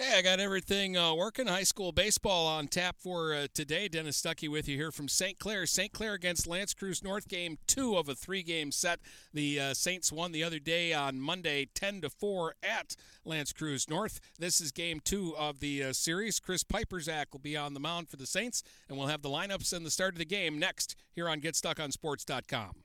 Hey, I got everything uh, working. High school baseball on tap for uh, today. Dennis Stuckey with you here from St. Clair. St. Clair against L'Anse Creuse North game two of a three game set. The uh, Saints won the other day on Monday 10 to 4 at L'Anse Creuse North. This is game two of the uh, series. Chris Piperzak will be on the mound for the Saints, and we'll have the lineups and the start of the game next here on GetStuckOnSports.com.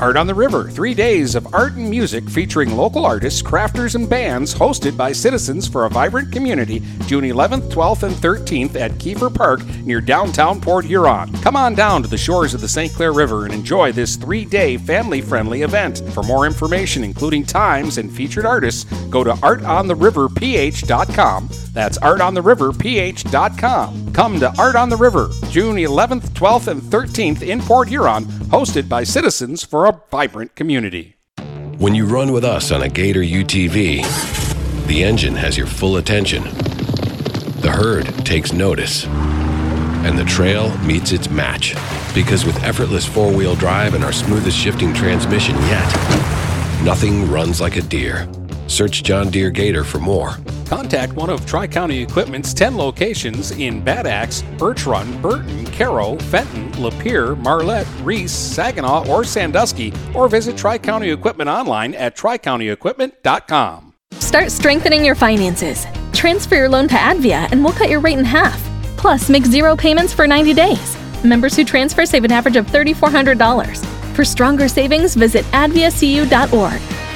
Art on the River, three days of art and music featuring local artists, crafters, and bands, hosted by citizens for a vibrant community, June 11th, 12th, and 13th at Kiefer Park near downtown Port Huron. Come on down to the shores of the St. Clair River and enjoy this three day family friendly event. For more information, including times and featured artists, go to artontheriverph.com. That's artontheriverph.com. Come to Art on the River, June 11th, 12th, and 13th in Port Huron, hosted by citizens for a vibrant community. When you run with us on a Gator UTV, the engine has your full attention. The herd takes notice. And the trail meets its match. Because with effortless four wheel drive and our smoothest shifting transmission yet, nothing runs like a Deere. Search John Deere Gator for more. Contact one of Tri County Equipment's 10 locations in Bad Axe, Birch Run, Burton, Caro, Fenton, Lapeer, Marlette, Reese, Saginaw, or Sandusky, or visit Tri County Equipment online at tricountyequipment.com. Start strengthening your finances. Transfer your loan to Advia and we'll cut your rate in half. Plus, make zero payments for 90 days. Members who transfer save an average of $3,400. For stronger savings, visit adviacu.org.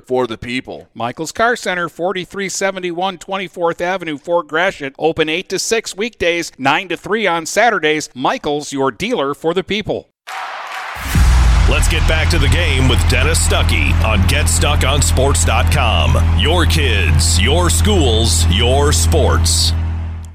for the people. Michael's Car Center, 4371 24th Avenue, Fort Gratiot. Open 8 to 6 weekdays, 9 to 3 on Saturdays. Michael's, your dealer for the people. Let's get back to the game with Dennis Stuckey on GetStuckOnSports.com. Your kids, your schools, your sports.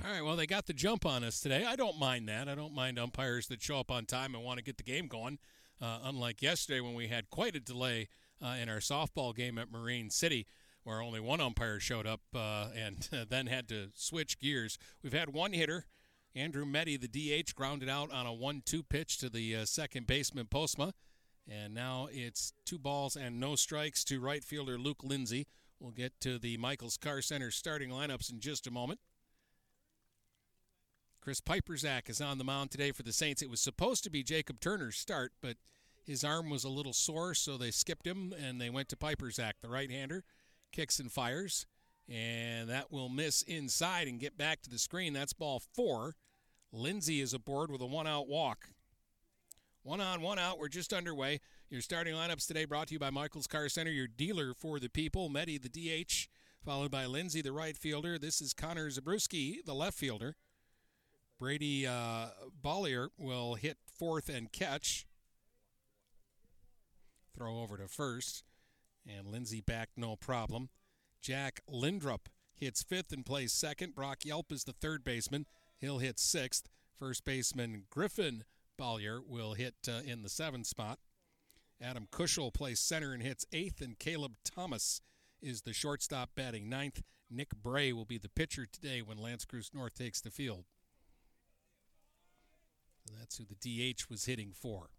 All right, well, they got the jump on us today. I don't mind that. I don't mind umpires that show up on time and want to get the game going, uh, unlike yesterday when we had quite a delay uh, in our softball game at Marine City where only one umpire showed up uh, and then had to switch gears. We've had one hitter, Andrew Meddy, the DH, grounded out on a 1 2 pitch to the uh, second baseman, Postma. And now it's two balls and no strikes to right fielder Luke Lindsay. We'll get to the Michaels Car Center starting lineups in just a moment. Chris Piperzak is on the mound today for the Saints. It was supposed to be Jacob Turner's start, but his arm was a little sore, so they skipped him and they went to Piperzak, the right hander kicks and fires. And that will miss inside and get back to the screen. That's ball four. Lindsay is aboard with a one out walk. One on, one out. We're just underway. Your starting lineups today brought to you by Michael's Car Center, your dealer for the people. Meddy, the DH, followed by Lindsay, the right fielder. This is Connor Zabruski, the left fielder. Brady uh, Bollier will hit fourth and catch. Throw over to first. And Lindsay back no problem. Jack Lindrup hits fifth and plays second. Brock Yelp is the third baseman. He'll hit sixth. First baseman Griffin Bollier will hit uh, in the seventh spot. Adam Kushel plays center and hits eighth, and Caleb Thomas is the shortstop batting ninth. Nick Bray will be the pitcher today when L'Anse Creuse North takes the field. That's who the DH was hitting for.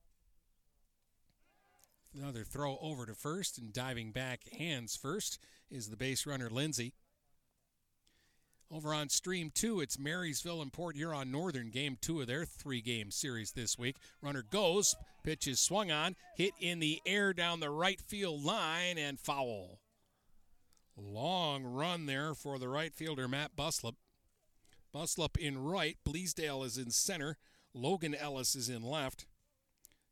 Another throw over to first and diving back hands first is the base runner Lindsay. Over on Stream 2, it's Marysville and Port Huron Northern, game two of their three game series this week. Runner goes, pitch is swung on, hit in the air down the right field line, and foul. Long run there for the right fielder, Matt Buslup. Buslup in right, Bleasdale is in center, Logan Ellis is in left.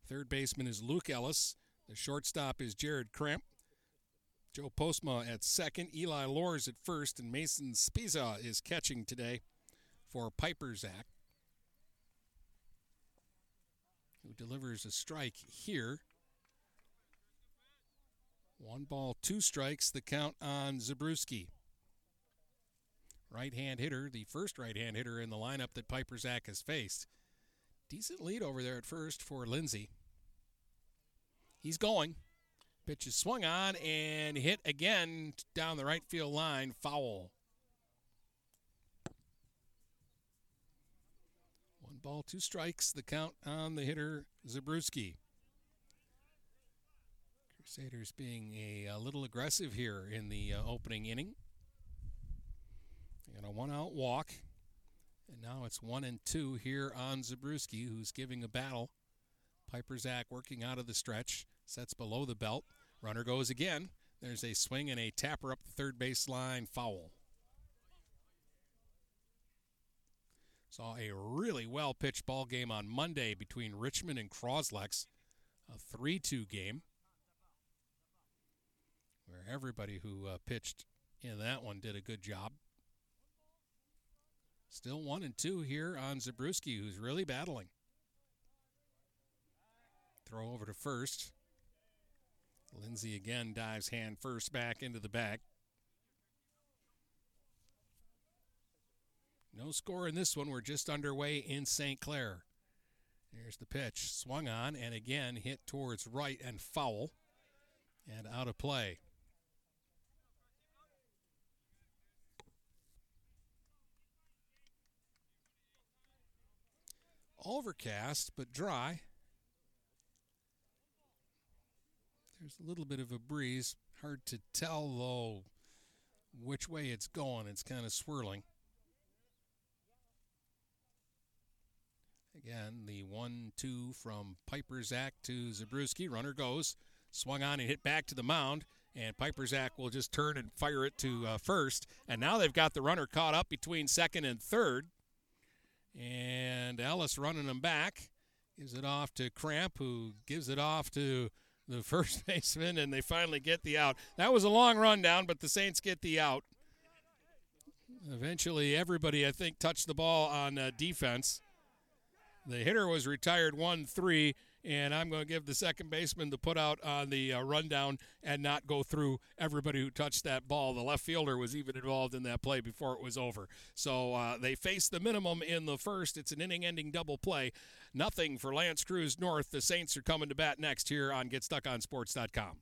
Third baseman is Luke Ellis. The shortstop is Jared Cramp. Joe Postma at second, Eli Lors at first, and Mason Spiza is catching today for Piperzak, who delivers a strike here. One ball, two strikes, the count on Zabruski. Right hand hitter, the first right hand hitter in the lineup that Piperzak has faced. Decent lead over there at first for Lindsay. He's going. Pitch is swung on and hit again down the right field line. Foul. One ball, two strikes. The count on the hitter, Zabruski. Crusaders being a, a, little aggressive here in the uh, opening inning. And a one out walk. And now it's one and two here on Zabruski, who's giving a battle. Piperzak working out of the stretch. Sets below the belt. Runner goes again. There's a swing and a tapper up the third base line. Foul. Saw a really well pitched ball game on Monday between Richmond and Croslex. A 3 2 game where everybody who uh, pitched in that one did a good job. Still 1 and 2 here on Zabruski, who's really battling. Throw over to first. Lindsay again dives hand first back into the back. No score in this one. We're just underway in St. Clair. There's the pitch. Swung on and again hit towards right and foul and out of play. Overcast but dry. There's a little bit of a breeze. Hard to tell, though, which way it's going. It's kind of swirling. Again, the 1 2 from Piperzak to Zabruski. Runner goes, swung on and hit back to the mound. And Piperzak will just turn and fire it to uh, first. And now they've got the runner caught up between second and third. And Ellis running them back. Gives it off to Cramp, who gives it off to the first baseman, and they finally get the out. That was a long run down, but the Saints get the out. Eventually, everybody, I think, touched the ball on uh, defense. The hitter was retired 1 3, and I'm going to give the second baseman the put out on the uh, rundown and not go through everybody who touched that ball. The left fielder was even involved in that play before it was over. So uh, they faced the minimum in the first. It's an inning ending double play. Nothing for L'Anse Creuse North. The Saints are coming to bat next here on GetStuckOnSports.com.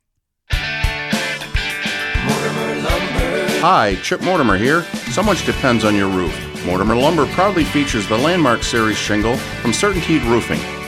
Hi, Chip Mortimer here. So much depends on your roof. Mortimer Lumber proudly features the Landmark Series shingle from Certainteed Roofing.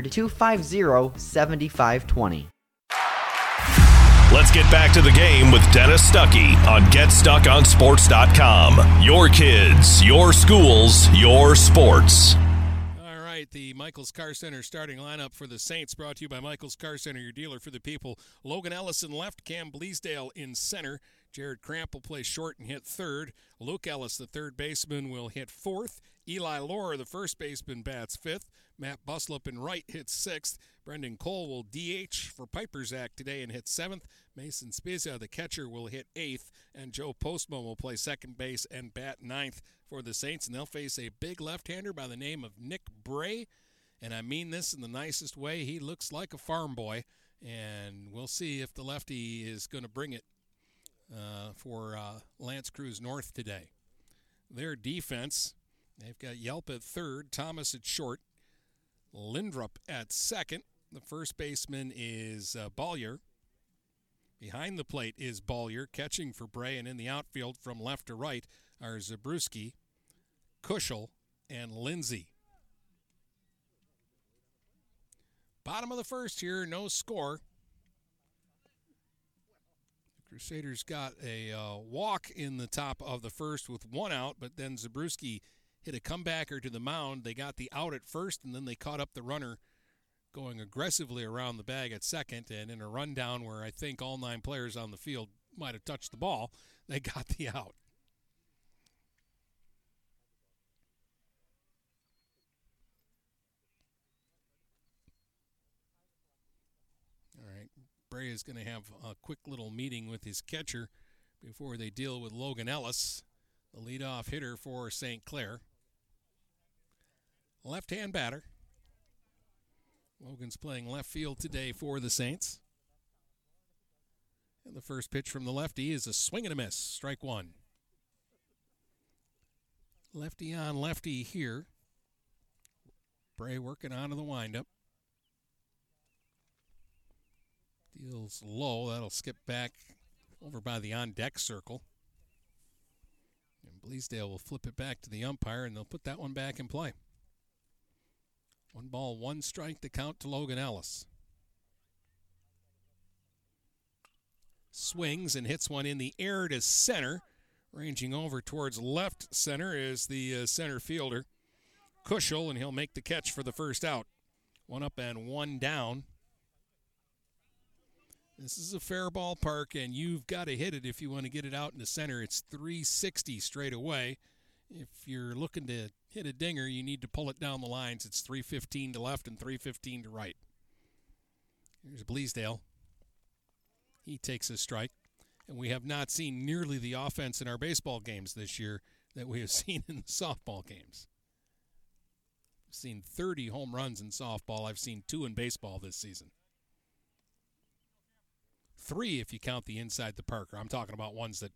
800 250 7520. Let's get back to the game with Dennis Stuckey on GetStuckOnSports.com. Your kids, your schools, your sports. All right, the Michaels Car Center starting lineup for the Saints brought to you by Michaels Car Center, your dealer for the people. Logan Ellison left, Cam Bleasdale in center. Jared Cramp will play short and hit third. Luke Ellis, the third baseman, will hit fourth. Eli Lohr, the first baseman, bats fifth. Matt Buslup in right hits sixth. Brendan Cole will DH for Piperzak today and hit seventh. Mason Spizia, the catcher, will hit eighth. And Joe Postma will play second base and bat ninth for the Saints. And they'll face a big left hander by the name of Nick Bray. And I mean this in the nicest way. He looks like a farm boy. And we'll see if the lefty is going to bring it uh, for uh, L'Anse Creuse North today. Their defense, they've got Yelp at third, Thomas at short, Lindrup at second. The first baseman is uh, Bollier. Behind the plate is Bollier, catching for Bray, and in the outfield from left to right are Zabruski, Kushel, and Lindsay. Bottom of the first here, no score. The Crusaders got a uh, walk in the top of the first with one out, but then Zabruski hit a comebacker to the mound. They got the out at first, and then they caught up the runner going aggressively around the bag at second. And in a rundown where I think all nine players on the field might have touched the ball, they got the out. All right. Bray is going to have a quick little meeting with his catcher before they deal with Logan Ellis, the leadoff hitter for St. Clair. Left hand batter. Logan's playing left field today for the Saints. And the first pitch from the lefty is a swing and a miss. Strike one. Lefty on lefty here. Bray working on to the windup. Deals low. That'll skip back over by the on deck circle. And Bleasdale will flip it back to the umpire, and they'll put that one back in play. One ball, one strike to count to Logan Ellis. Swings and hits one in the air to center. Ranging over towards left center is the uh, center fielder, Kushel, and he'll make the catch for the first out. One up and one down. This is a fair ballpark, and you've got to hit it if you want to get it out in the center. It's 360 straight away. If you're looking to hit a dinger, you need to pull it down the lines. It's 315 to left and 315 to right. Here's Bleasdale. He takes a strike, and we have not seen nearly the offense in our baseball games this year that we have seen in the softball games. I've seen 30 home runs in softball. I've seen two in baseball this season three if you count the inside the parker. I'm talking about ones that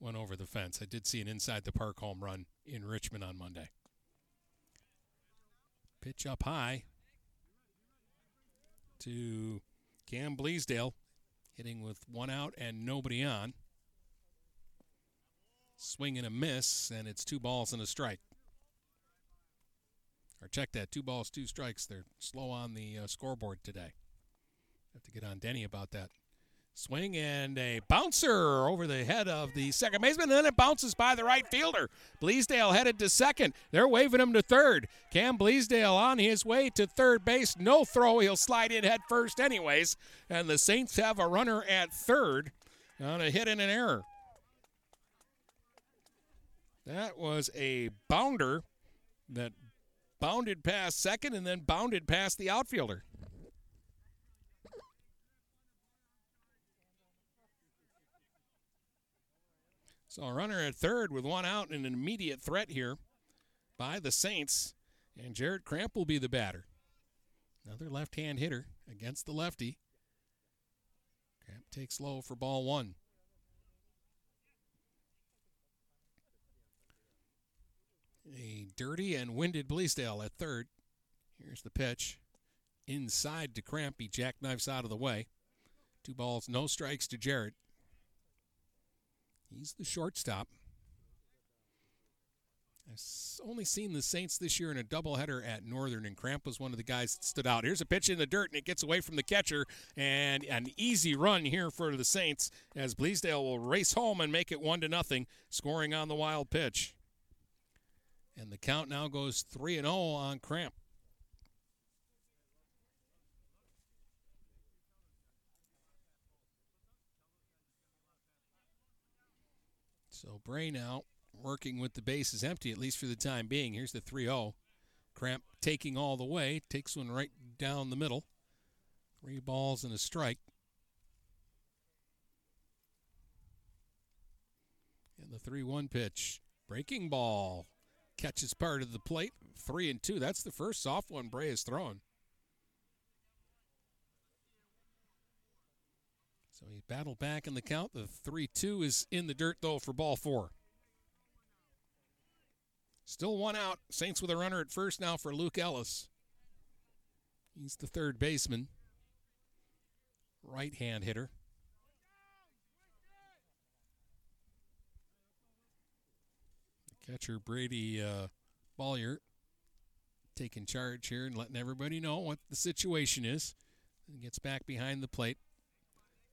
went over the fence. I did see an inside the park home run in Richmond on Monday. Pitch up high to Cam Bleasdale, hitting with one out and nobody on. Swing and a miss, and it's two balls and a strike. Or check that, two balls, two strikes. They're slow on the uh, scoreboard today. Have to get on Denny about that. Swing and a bouncer over the head of the second baseman, and then it bounces by the right fielder. Bleasdale headed to second. They're waving him to third. Cam Bleasdale on his way to third base. No throw. He'll slide in head first, anyways. And the Saints have a runner at third on a hit and an error. That was a bounder that bounded past second and then bounded past the outfielder. So a runner at third with one out and an immediate threat here by the Saints. And Jared Cramp will be the batter. Another left hand hitter against the lefty. Cramp takes low for ball one. A dirty and winded Bleasdale at third. Here's the pitch. Inside to Cramp. He jackknifes out of the way. Two balls, no strikes to Jarrett. He's the shortstop. I've only seen the Saints this year in a doubleheader at Northern, and Cramp was one of the guys that stood out. Here's a pitch in the dirt, and it gets away from the catcher, and an easy run here for the Saints as Bleasdale will race home and make it one to nothing, scoring on the wild pitch. And the count now goes 3 and 0 on Cramp. So Bray now working with the bases empty, at least for the time being. Here's the 3 0. Cramp taking all the way, takes one right down the middle. Three balls and a strike. And the 3 1 pitch. Breaking ball. Catches part of the plate. Three and two. That's the first soft one Bray has thrown. So he battled back in the count. The 3 2 is in the dirt, though, for ball four. Still one out. Saints with a runner at first now for Luke Ellis. He's the third baseman, right hand hitter. Catcher, Brady uh, taking charge here and letting everybody know what the situation is. And gets back behind the plate.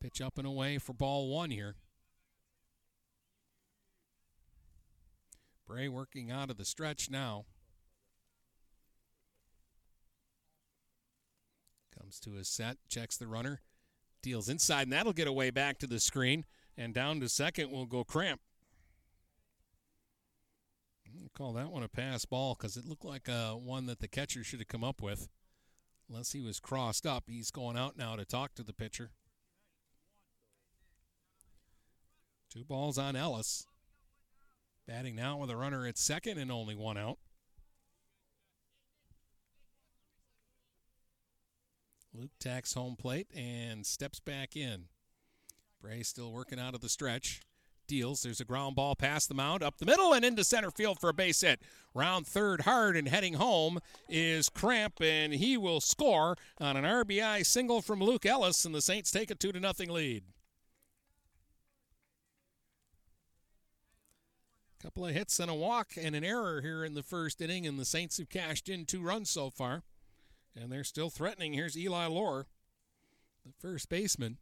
Pitch up and away for ball one here. Bray working out of the stretch now. Comes to his set, checks the runner, deals inside, and that'll get away back to the screen. And down to second will go Cramp. Call that one a pass ball because it looked like uh, one that the catcher should have come up with. Unless he was crossed up. He's going out now to talk to the pitcher. Two balls on Ellis. Batting now with a runner at second and only one out. Luke tacks home plate and steps back in. Bray still working out of the stretch. Deals. There's a ground ball past the mound, up the middle, and into center field for a base hit. Round third hard and heading home is Cramp, and he will score on an RBI single from Luke Ellis, and the Saints take a 2 to nothing lead. Couple of hits and a walk and an error here in the first inning, and the Saints have cashed in two runs so far. And they're still threatening. Here's Eli Lohr, the first baseman.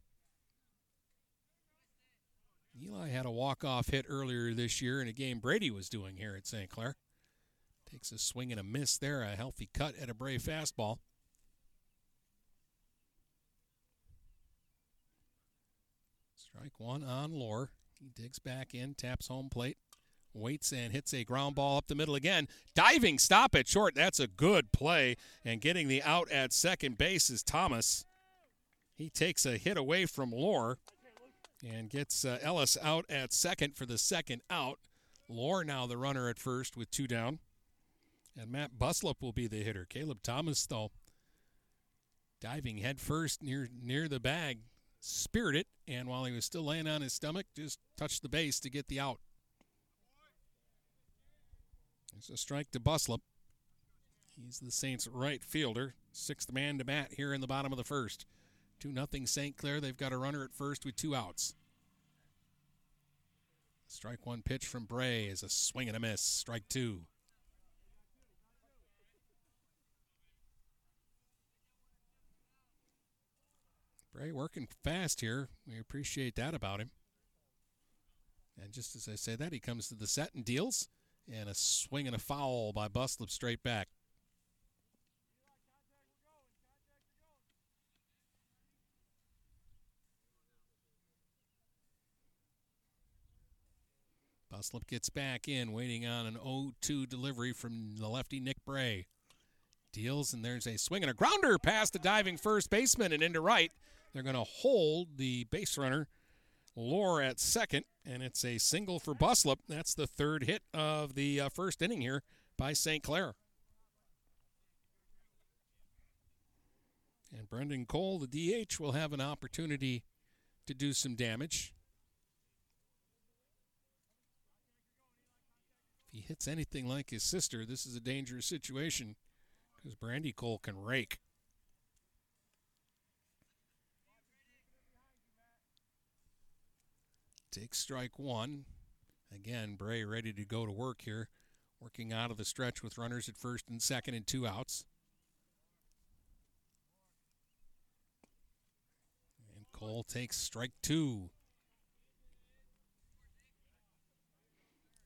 Eli had a walk-off hit earlier this year in a game Brady was doing here at St. Clair. Takes a swing and a miss there, a healthy cut at a brave fastball. Strike one on Lohr. He digs back in, taps home plate, waits and hits a ground ball up the middle again. Diving stop at short. That's a good play. And getting the out at second base is Thomas. He takes a hit away from Lohr and gets uh, Ellis out at second for the second out. Lohr now the runner at first with two down. And Matt Buslip will be the hitter. Caleb Thomas, though, diving head first near near the bag, speared it, and while he was still laying on his stomach, just touched the base to get the out. It's a strike to Buslip. He's the Saints' right fielder, sixth man to bat here in the bottom of the first. 2 nothing St. Clair. They've got a runner at first with two outs. Strike one pitch from Bray is a swing and a miss. Strike two. Bray working fast here. We appreciate that about him. And just as I say that, he comes to the set and deals. And a swing and a foul by Buslip straight back. Buslip gets back in, waiting on an 0-2 delivery from the lefty Nick Bray. Deals, and there's a swing and a grounder past the diving first baseman and into right. They're going to hold the base runner, Lohr, at second, and it's a single for Buslip. That's the third hit of the uh, first inning here by St. Clair. And Brendan Cole, the DH, will have an opportunity to do some damage. If he hits anything like his sister, this is a dangerous situation because Brandy Cole can rake. Take strike one. Again, Bray ready to go to work here, working out of the stretch with runners at first and second and two outs. And Cole takes strike two.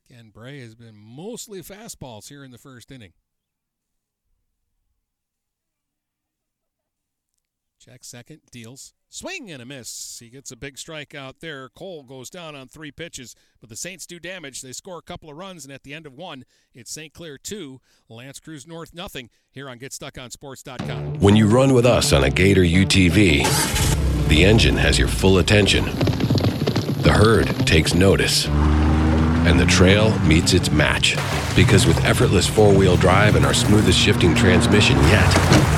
Again, Bray has been mostly fastballs here in the first inning. Check second, deals. Swing and a miss. He gets a big strike out there. Cole goes down on three pitches, but the Saints do damage. They score a couple of runs, and at the end of one, it's St. Clair 2, L'Anse Creuse North nothing here on GetStuckOnSports.com. When you run with us on a Gator UTV, the engine has your full attention. The herd takes notice. And the trail meets its match. Because with effortless four wheel drive and our smoothest shifting transmission yet,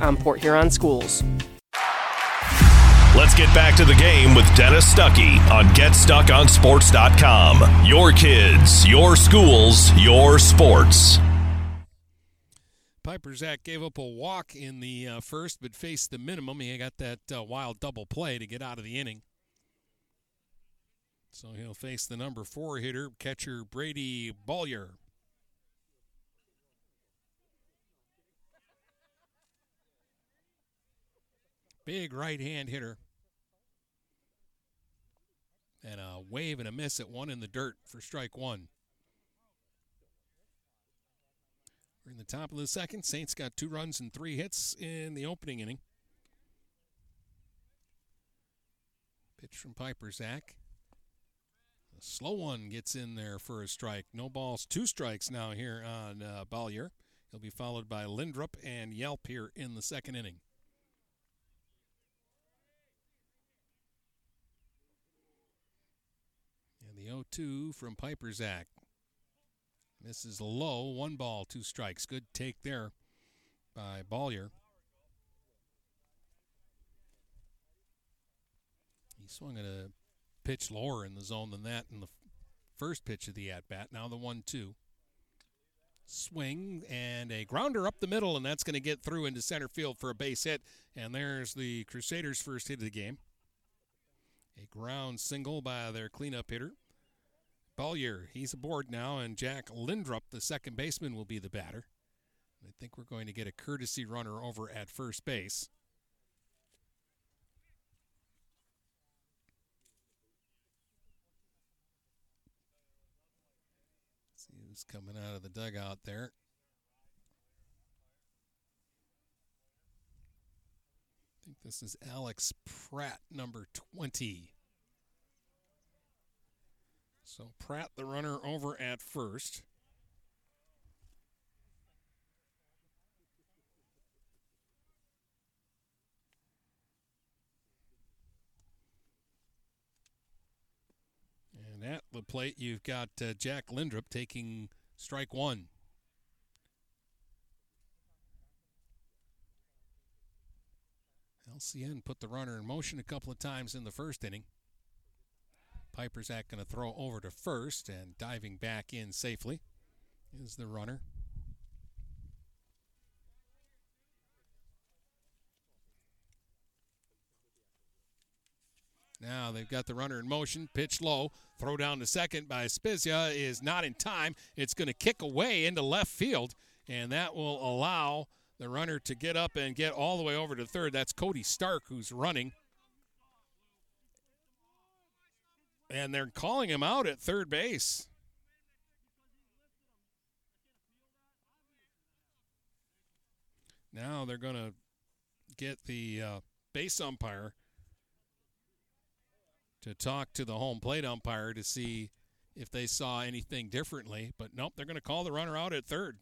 on Port Huron schools. Let's get back to the game with Dennis Stuckey on GetStuckOnSports.com. Your kids, your schools, your sports. Piperzak gave up a walk in the uh, first, but faced the minimum. He got that uh, wild double play to get out of the inning. So he'll face the number four hitter, catcher Brady Bollier. Big right hand hitter. And a wave and a miss at one in the dirt for strike one. We're in the top of the second. Saints got two runs and three hits in the opening inning. Pitch from Piperzak. A slow one gets in there for a strike. No balls, two strikes now here on uh, Bollier. He'll be followed by Lindrup and Yelp here in the second inning. The 0 2 from Piperzak. This is low. One ball, two strikes. Good take there by Bollier. He swung at a pitch lower in the zone than that in the first pitch of the at bat. Now the 1 2. Swing and a grounder up the middle, and that's going to get through into center field for a base hit. And there's the Crusaders' first hit of the game. A ground single by their cleanup hitter. Bollier, he's aboard now, and Jack Lindrup, the second baseman, will be the batter. I think we're going to get a courtesy runner over at first base. see who's coming out of the dugout there. I think this is Alex Pratt, number 20. So Pratt, the runner, over at first. And at the plate, you've got uh, Jack Lindrup taking strike one. LCN put the runner in motion a couple of times in the first inning. Piperzak going to throw over to first and diving back in safely is the runner. Now they've got the runner in motion, pitch low, throw down to second by Spizia is not in time. It's going to kick away into left field, and that will allow the runner to get up and get all the way over to third. That's Cody Stark who's running. And they're calling him out at third base. Now they're going to get the uh, base umpire to talk to the home plate umpire to see if they saw anything differently. But nope, they're going to call the runner out at third.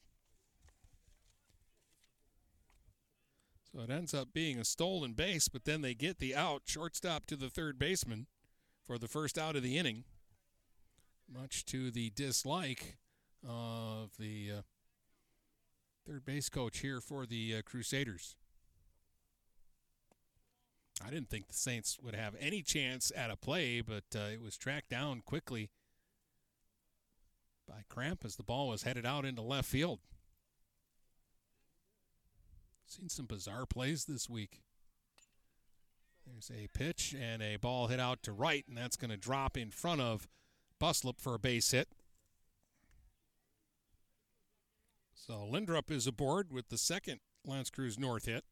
So it ends up being a stolen base, but then they get the out, shortstop to the third baseman for the first out of the inning, much to the dislike of the uh, third base coach here for the uh, Crusaders. I didn't think the Saints would have any chance at a play, but uh, it was tracked down quickly by Cramp as the ball was headed out into left field. Seen some bizarre plays this week. There's a pitch and a ball hit out to right, and that's going to drop in front of Buslip for a base hit. So Lindrup is aboard with the second L'Anse Creuse North hit.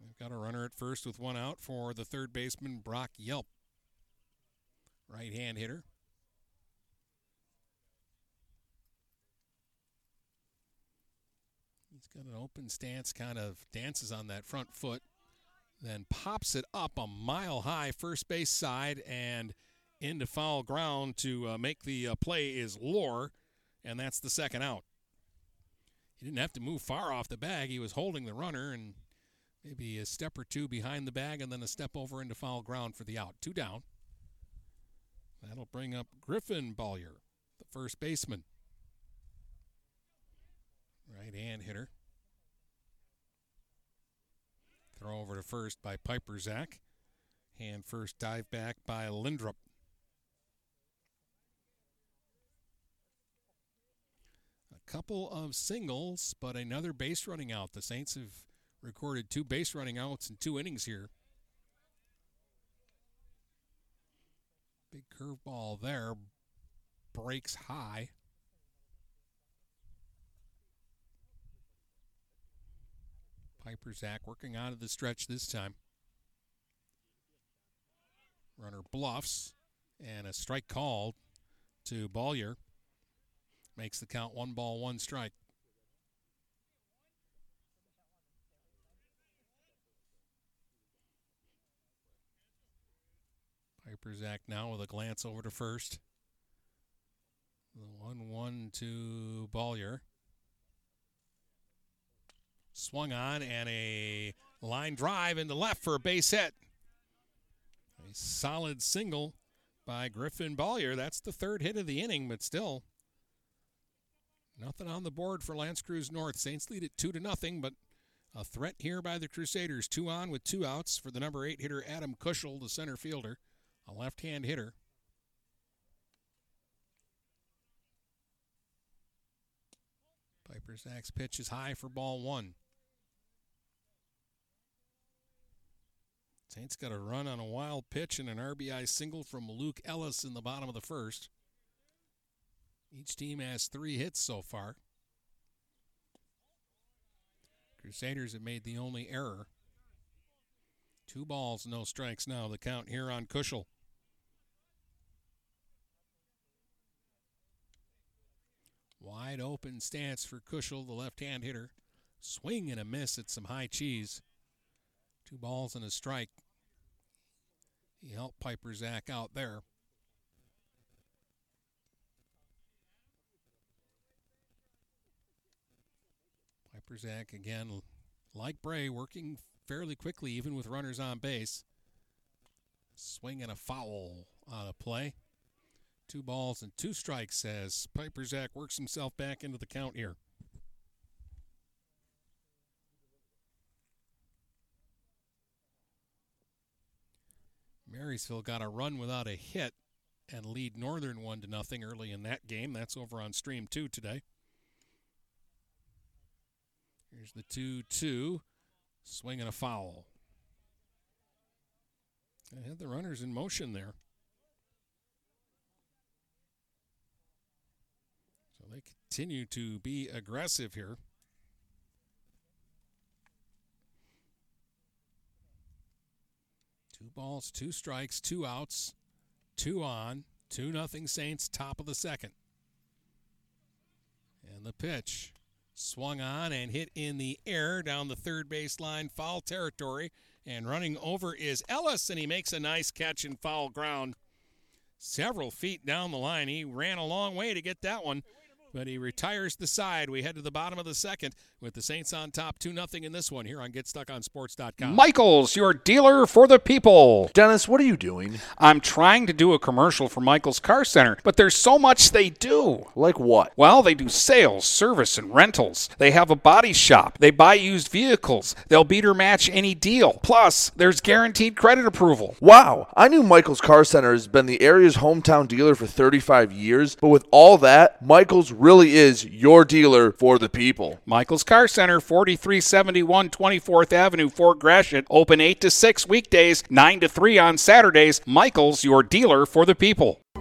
We've got a runner at first with one out for the third baseman, Brock Yelp. Right hand hitter. He's got an open stance, kind of dances on that front foot, then pops it up a mile high first base side and into foul ground to uh, make the uh, play is Lohr, and that's the second out. He didn't have to move far off the bag. He was holding the runner and maybe a step or two behind the bag and then a step over into foul ground for the out. Two down. That'll bring up Griffin Bollier, the first baseman. Right hand hitter. Throw over to first by Piperzak. Hand first dive back by Lindrup. A couple of singles, but another base running out. The Saints have recorded two base running outs in two innings here. Big curveball there. Breaks high. Piperzak working out of the stretch this time. Runner bluffs and a strike called to Bollier. Makes the count one ball, one strike. Piperzak now with a glance over to first. The 1 1 to. Swung on and a line drive into left for a base hit. A solid single by Griffin Bollier. That's the third hit of the inning, but still nothing on the board for L'Anse Creuse North. Saints lead it two to nothing, but a threat here by the Crusaders. Two on with two outs for the number eight hitter Adam Kushel, the center fielder, a left-hand hitter. Piperzak's pitch is high for ball one. Saints got a run on a wild pitch and an RBI single from Luke Ellis in the bottom of the first. Each team has three hits so far. Crusaders have made the only error. Two balls, no strikes now. The count here on Kushel. Wide open stance for Kushel, the left hand hitter. Swing and a miss at some high cheese. Two balls and a strike. He helped Piperzak out there. Piperzak again, like Bray, working fairly quickly, even with runners on base. Swing and a foul on a play. Two balls and two strikes, as Piperzak works himself back into the count here. Marysville got a run without a hit and lead Northern one to nothing early in that game. That's over on stream two today. Here's the 2 2. Swing and a foul. I had the runners in motion there. So they continue to be aggressive here. Two balls, two strikes, two outs, two on, two nothing Saints, top of the second. And the pitch swung on and hit in the air down the third base line, foul territory. And running over is Ellis, and he makes a nice catch in foul ground. Several feet down the line. He ran a long way to get that one but he retires the side. We head to the bottom of the second with the Saints on top 2 0 in this one here on GetStuckOnSports.com. Michaels, your dealer for the people. Dennis, what are you doing? I'm trying to do a commercial for Michaels Car Center, but there's so much they do. Like what? Well, they do sales, service, and rentals. They have a body shop. They buy used vehicles. They'll beat or match any deal. Plus, there's guaranteed credit approval. Wow, I knew Michaels Car Center has been the area's hometown dealer for 35 years, but with all that, Michaels really is your dealer for the people. Michael's Car Center, 4371 24th Avenue, Fort Gratiot. Open 8 to 6 weekdays, 9 to 3 on Saturdays. Michael's, your dealer for the people.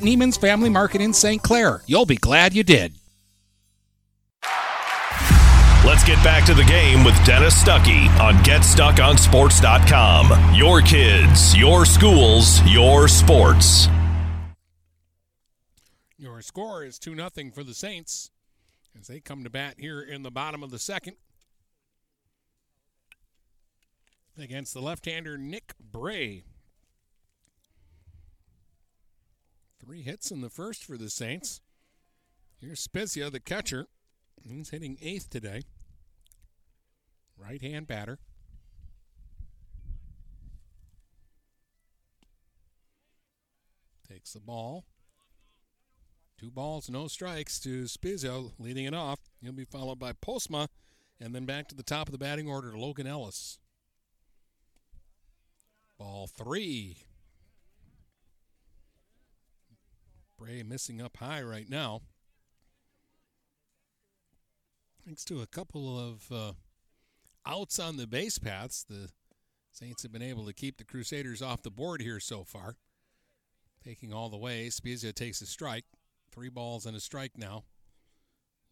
Neiman's Family Market in St. Clair. You'll be glad you did. Let's get back to the game with Dennis Stuckey on GetStuckOnSports.com. Your kids, your schools, your sports. Your score is 2 0 for the Saints as they come to bat here in the bottom of the second against the left hander Nick Bray. Three hits in the first for the Saints. Here's Spezia, the catcher. He's hitting eighth today. Right hand batter. Takes the ball. Two balls, no strikes to Spizio, leading it off. He'll be followed by Postma, and then back to the top of the batting order to Logan Ellis. Ball three. Bray missing up high right now. Thanks to a couple of uh, outs on the base paths, the Saints have been able to keep the Crusaders off the board here so far. Taking all the way, Spezia takes a strike. Three balls and a strike now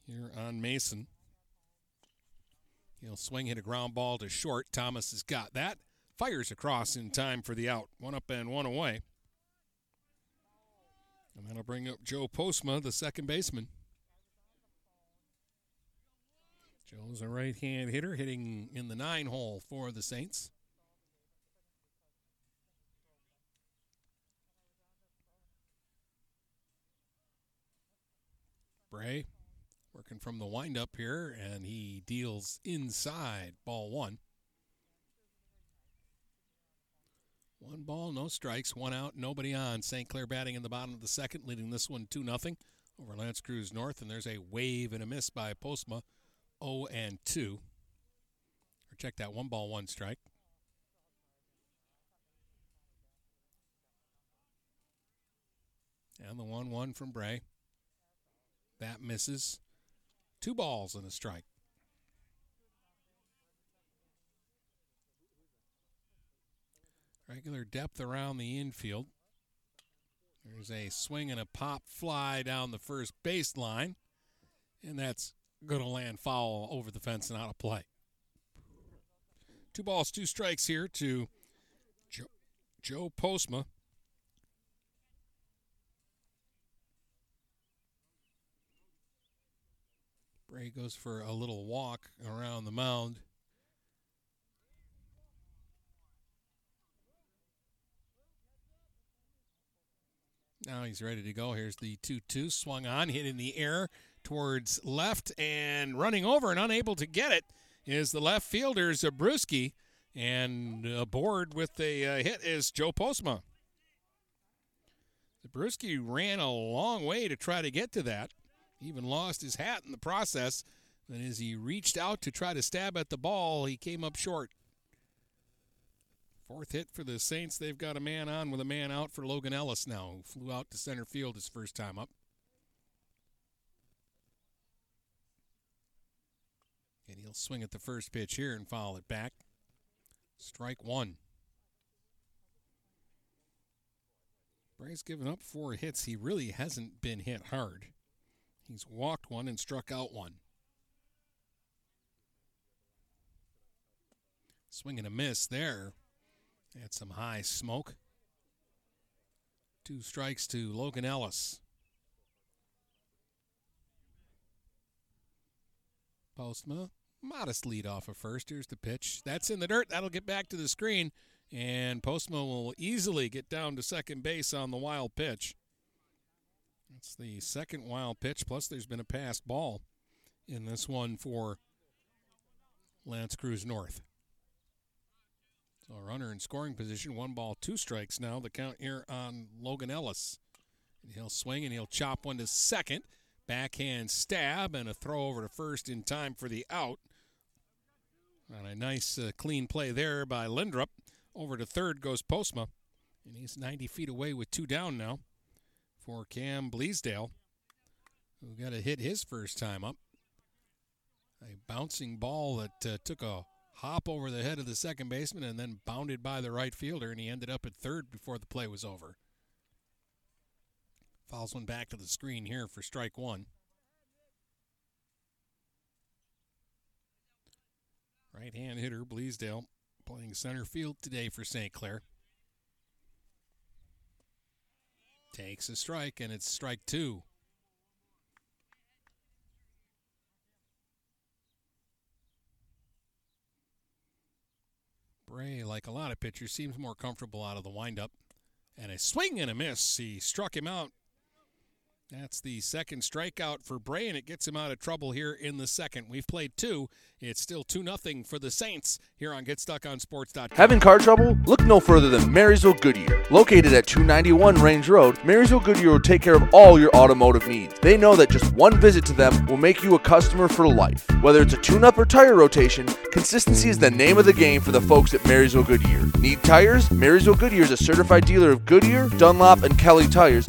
here on Mason. He'll swing, hit a ground ball to short. Thomas has got that. Fires across in time for the out. One up and one away. And that'll bring up Joe Postma, the second baseman. Joe's a right hand hitter hitting in the nine hole for the Saints. Bray working from the windup here, and he deals inside ball one. One ball, no strikes, one out, nobody on. St. Clair batting in the bottom of the second, leading this one 2 0 over L'Anse Creuse North. And there's a wave and a miss by Postma, 0 and 2. Or check that one ball, one strike. And the 1 1 from Bray. That misses. Two balls and a strike. Regular depth around the infield. There's a swing and a pop fly down the first baseline. And that's going to land foul over the fence and out of play. Two balls, two strikes here to Joe, Postma. Bray goes for a little walk around the mound. Now he's ready to go. Here's the 2 2 swung on, hit in the air towards left, and running over and unable to get it is the left fielder Zabruski. And aboard with the uh, hit is Joe Postma. Zabruski ran a long way to try to get to that. Even lost his hat in the process. And as he reached out to try to stab at the ball, he came up short. Fourth hit for the Saints. They've got a man on with a man out for Logan Ellis now, who flew out to center field his first time up. And he'll swing at the first pitch here and foul it back. Strike one. Bray's given up four hits. He really hasn't been hit hard. He's walked one and struck out one. Swing and a miss there. Had some high smoke. Two strikes to Logan Ellis. Postma, modest lead off of first. Here's the pitch. That's in the dirt. That'll get back to the screen. And Postma will easily get down to second base on the wild pitch. That's the second wild pitch, plus there's been a passed ball in this one for L'Anse Creuse North. A runner in scoring position, one ball, two strikes now. The count here on Logan Ellis. And he'll swing and he'll chop one to second. Backhand stab and a throw over to first in time for the out. And a nice uh, clean play there by Lindrup. Over to third goes Postma. And he's 90 feet away with two down now for Cam Bleasdale, who got to hit his first time up. A bouncing ball that uh, took a hop over the head of the second baseman and then bounded by the right fielder, and he ended up at third before the play was over. Fouls one back to the screen here for strike one. Right hand hitter Bleasdale playing center field today for St. Clair. Takes a strike, and it's strike two. Bray, like a lot of pitchers, seems more comfortable out of the windup. And a swing and a miss. He struck him out that's the second strikeout for Bray, and it gets him out of trouble here in the second. We've played two. It's still 2 0 for the Saints here on GetStuckOnSports.com. Having car trouble? Look no further than Marysville Goodyear. Located at 291 Range Road, Marysville Goodyear will take care of all your automotive needs. They know that just one visit to them will make you a customer for life. Whether it's a tune up or tire rotation, consistency is the name of the game for the folks at Marysville Goodyear. Need tires? Marysville Goodyear is a certified dealer of Goodyear, Dunlop, and Kelly tires,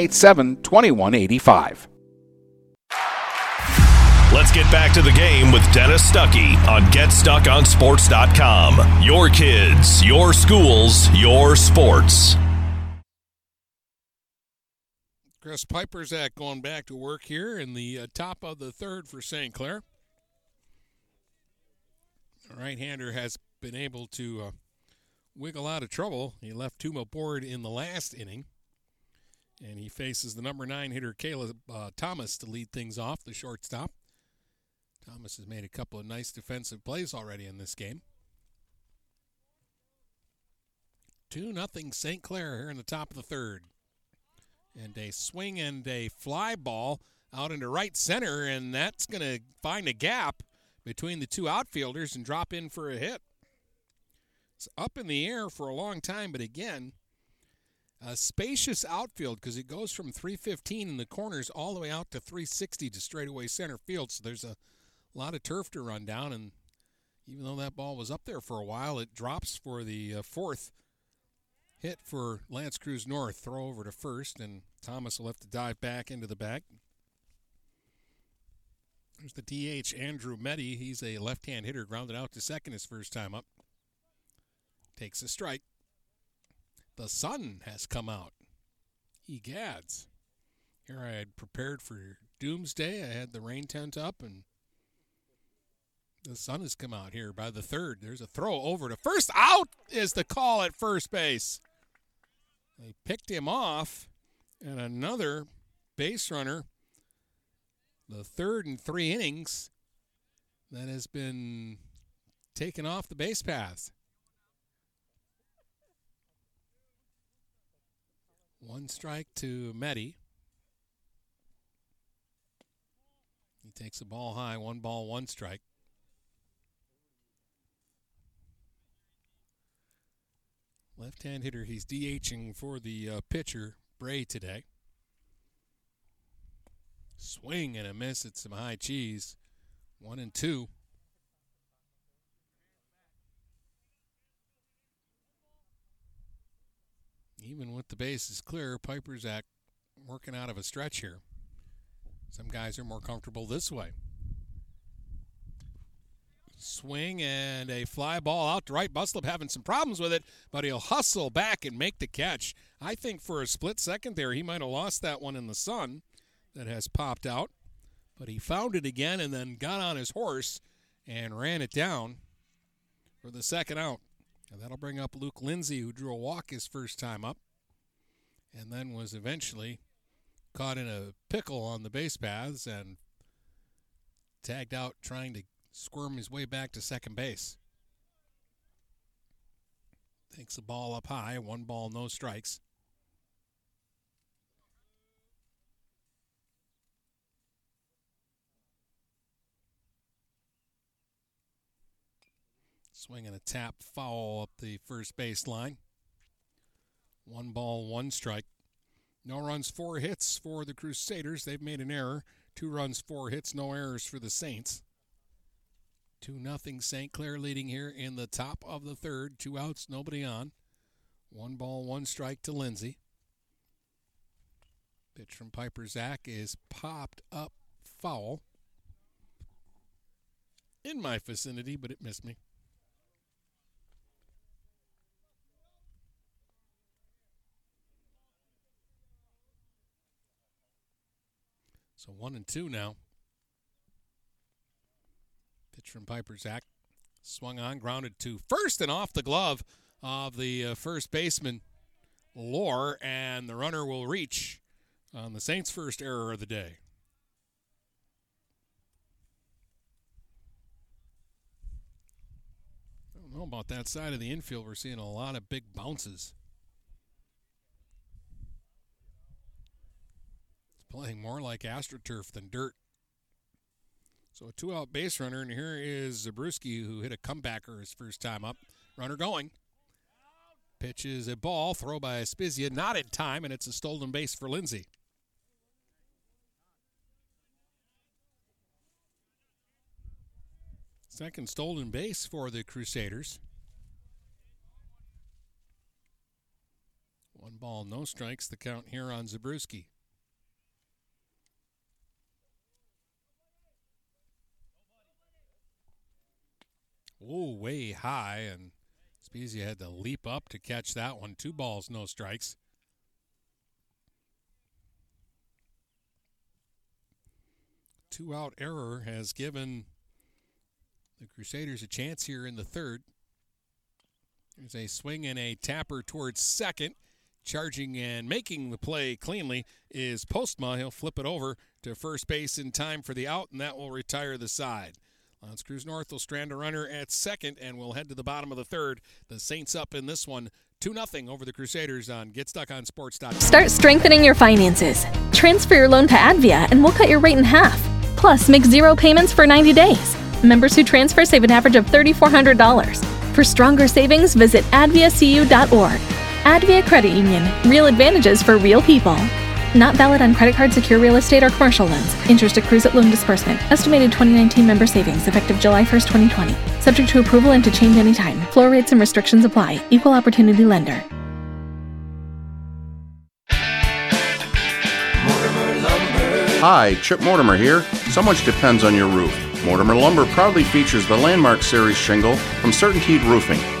987 2185. Let's get back to the game with Dennis Stuckey on GetStuckOnSports.com. Your kids, your schools, your sports. Chris Piperzak going back to work here in the uh, top of the third for St. Clair. The right hander has been able to uh, wiggle out of trouble. He left two aboard in the last inning. And he faces the number nine hitter, Caleb uh, Thomas, to lead things off, the shortstop. Thomas has made a couple of nice defensive plays already in this game. 2 nothing St. Clair here in the top of the third. And a swing and a fly ball out into right center, and that's going to find a gap between the two outfielders and drop in for a hit. It's up in the air for a long time, but again, a spacious outfield because it goes from 315 in the corners all the way out to 360 to straightaway center field. So there's a lot of turf to run down, and even though that ball was up there for a while, it drops for the uh, fourth hit for L'Anse Creuse North. Throw over to first, and Thomas will have to dive back into the bag. There's the DH, Andrew Meddy. He's a left hand hitter, grounded out to second his first time up. Takes a strike. The sun has come out. Egads. Here I had prepared for doomsday. I had the rain tent up, and the sun has come out here by the third. There's a throw over to first. Out is the call at first base. They picked him off, and another base runner, the third in three innings, that has been taken off the base path. One strike to Meddy. He takes the ball high, one ball, one strike. Left hand hitter, he's DHing for the uh, pitcher, Bray, today. Swing and a miss at some high cheese. One and two. Even with the bases clear, Piperzak working out of a stretch here. Some guys are more comfortable this way. Swing and a fly ball out to right. Buslip having some problems with it, but he'll hustle back and make the catch. I think for a split second there, he might have lost that one in the sun that has popped out, but he found it again and then got on his horse and ran it down for the second out. That'll bring up Luke Lindsay, who drew a walk his first time up, and then was eventually caught in a pickle on the base paths and tagged out trying to squirm his way back to second base. Takes the ball up high, one ball, no strikes. Swinging a tap foul up the first base line. One ball, one strike. No runs, four hits for the Crusaders. They've made an error. Two runs, four hits, no errors for the Saints. 2 nothing St. Clair leading here in the top of the third. Two outs, nobody on. One ball, one strike to Lindsay. Pitch from Piperzak is popped up foul. In my vicinity, but it missed me. So one and two now. Pitch from Piperzak. Swung on, grounded to first and off the glove of the uh, first baseman, Lohr, and the runner will reach on the Saints' first error of the day. I don't know about that side of the infield. We're seeing a lot of big bounces. Playing more like AstroTurf than dirt. So a two out base runner, and here is Zabruski, who hit a comebacker his first time up. Runner going. Pitches a ball, throw by Spizia, not in time, and it's a stolen base for Lindsay. Second stolen base for the Crusaders. One ball, no strikes, the count here on Zabruski. Oh, way high, and Spezia had to leap up to catch that one. Two balls, no strikes. Two out error has given the Crusaders a chance here in the third. There's a swing and a tapper towards second. Charging and making the play cleanly is Postma. He'll flip it over to first base in time for the out, and that will retire the side. L'Anse Creuse North will strand a runner at second and we'll head to the bottom of the third. The Saints up in this one 2 0 over the Crusaders on GetStuckOnSports.com. Start strengthening your finances. Transfer your loan to Advia and we'll cut your rate in half. Plus, make zero payments for 90 days. Members who transfer save an average of $3,400. For stronger savings, visit adviacu.org. Advia Credit Union, real advantages for real people. Not valid on credit card, secure real estate, or commercial loans. Interest accrues at loan disbursement. Estimated 2019 member savings effective July 1st, 2020. Subject to approval and to change anytime. Floor rates and restrictions apply. Equal opportunity lender. Hi, Chip Mortimer here. So much depends on your roof. Mortimer Lumber proudly features the Landmark Series shingle from Certainteed Roofing.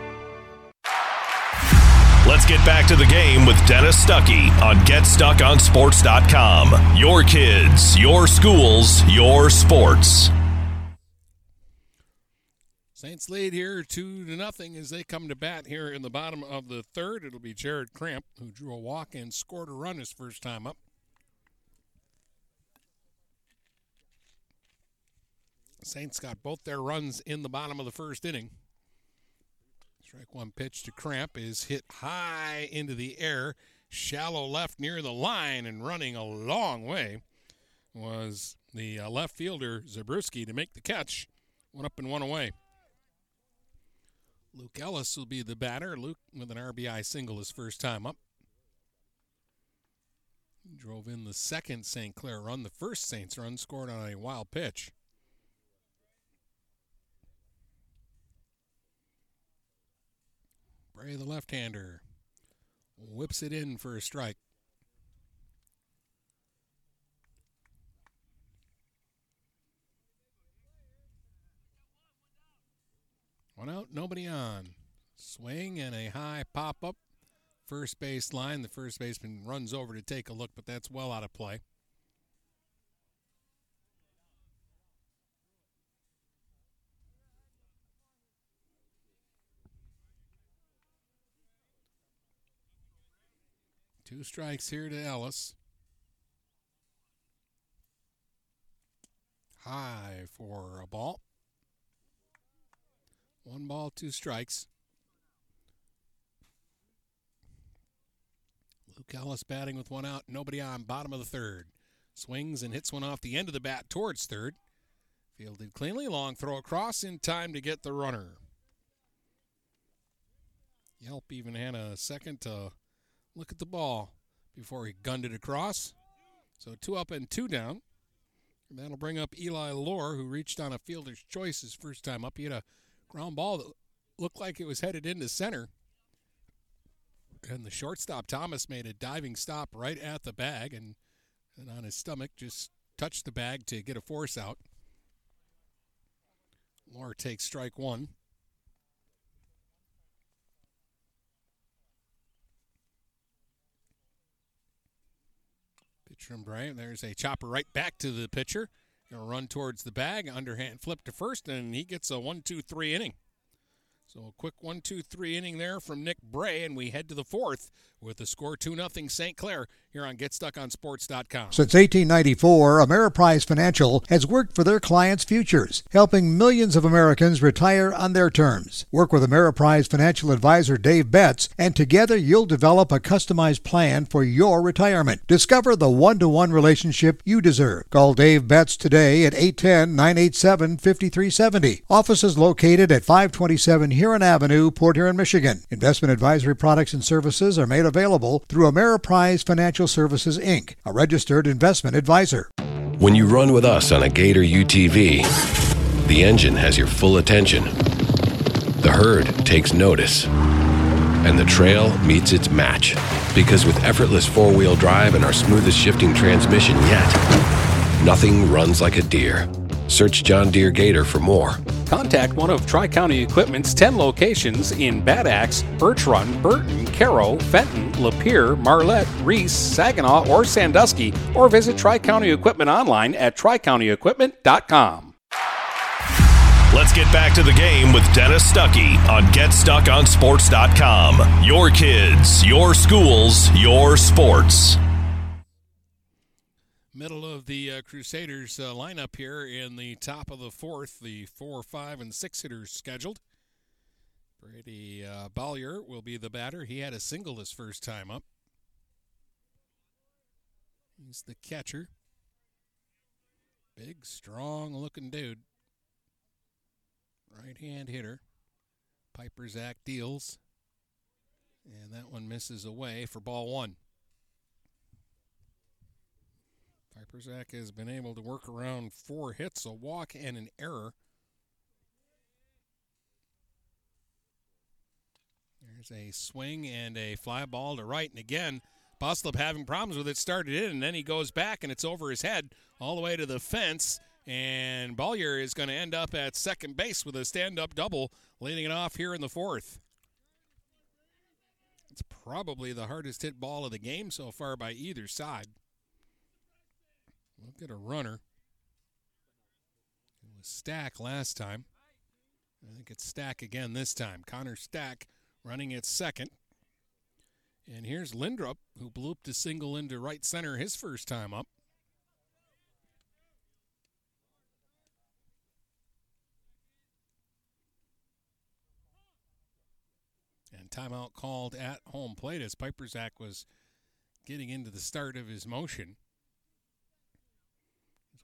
Let's get back to the game with Dennis Stuckey on GetStuckOnSports.com. Your kids, your schools, your sports. Saints lead here two to nothing as they come to bat here in the bottom of the third. It'll be Jared Cramp who drew a walk and scored a run his first time up. Saints got both their runs in the bottom of the first inning. Strike one pitch to Cramp is hit high into the air, shallow left near the line, and running a long way was the uh, left fielder Zabruski to make the catch. One up and one away. Luke Ellis will be the batter. Luke with an RBI single his first time up. Drove in the second St. Clair run. The first Saints run scored on a wild pitch. Bray, the left hander, whips it in for a strike. One out, nobody on. Swing and a high pop up. First base line. The first baseman runs over to take a look, but that's well out of play. Two strikes here to Ellis. High for a ball. One ball, two strikes. Luke Ellis batting with one out, nobody on, bottom of the third. Swings and hits one off the end of the bat towards third. Fielded cleanly, long throw across in time to get the runner. Yelp even had a second to look at the ball before he gunned it across. So two up and two down. And that'll bring up Eli Lohr, who reached on a fielder's choice his first time up. He had a ground ball that looked like it was headed into center. And the shortstop, Thomas, made a diving stop right at the bag and, and on his stomach just touched the bag to get a force out. Lohr takes strike one. From Bray. There's a chopper right back to the pitcher. Gonna run towards the bag, underhand flip to first, and he gets a one-two-three inning. So a quick one, two, three inning there from Nick Bray, and we head to the fourth with the score 2 0 St. Clair here on GetStuckOnSports.com. Since 1894, Ameriprise Financial has worked for their clients' futures, helping millions of Americans retire on their terms. Work with Ameriprise Financial Advisor Dave Betts, and together you'll develop a customized plan for your retirement. Discover the one to one relationship you deserve. Call Dave Betts today at 810 987 5370. Office is located at 527 Huron Avenue, Port Huron, Michigan. Investment advisory products and services are made available through Ameriprise Financial Services, Inc., a registered investment advisor. When you run with us on a Gator UTV, the engine has your full attention. The herd takes notice. And the trail meets its match. Because with effortless four wheel drive and our smoothest shifting transmission yet, nothing runs like a Deere. Search John Deere Gator for more. Contact one of Tri County Equipment's 10 locations in Bad Axe, Birch Run, Burton, Caro, Fenton, Lapeer, Marlette, Reese, Saginaw, or Sandusky, or visit Tri County Equipment online at tricountyequipment.com. Let's get back to the game with Dennis Stuckey on GetStuckOnSports.com. Your kids, your schools, your sports. Middle of the uh, Crusaders uh, lineup here in the top of the fourth. The four, five, and six hitters scheduled. Brady uh, will be the batter. He had a single his first time up. He's the catcher. Big, strong looking dude. Right hand hitter. Piperzak deals. And that one misses away for ball one. Piperzak has been able to work around four hits, a walk, and an error. There's a swing and a fly ball to right. And again, Boslip having problems with it. Started in, and then he goes back, and it's over his head all the way to the fence. And Bollier is going to end up at second base with a stand up double, leading it off here in the fourth. It's probably the hardest hit ball of the game so far by either side. We'll get a runner. It was Stack last time. I think it's Stack again this time. Connor Stack running at second. And here's Lindrup, who blooped a single into right center his first time up. And timeout called at home plate as Piperzak was getting into the start of his motion.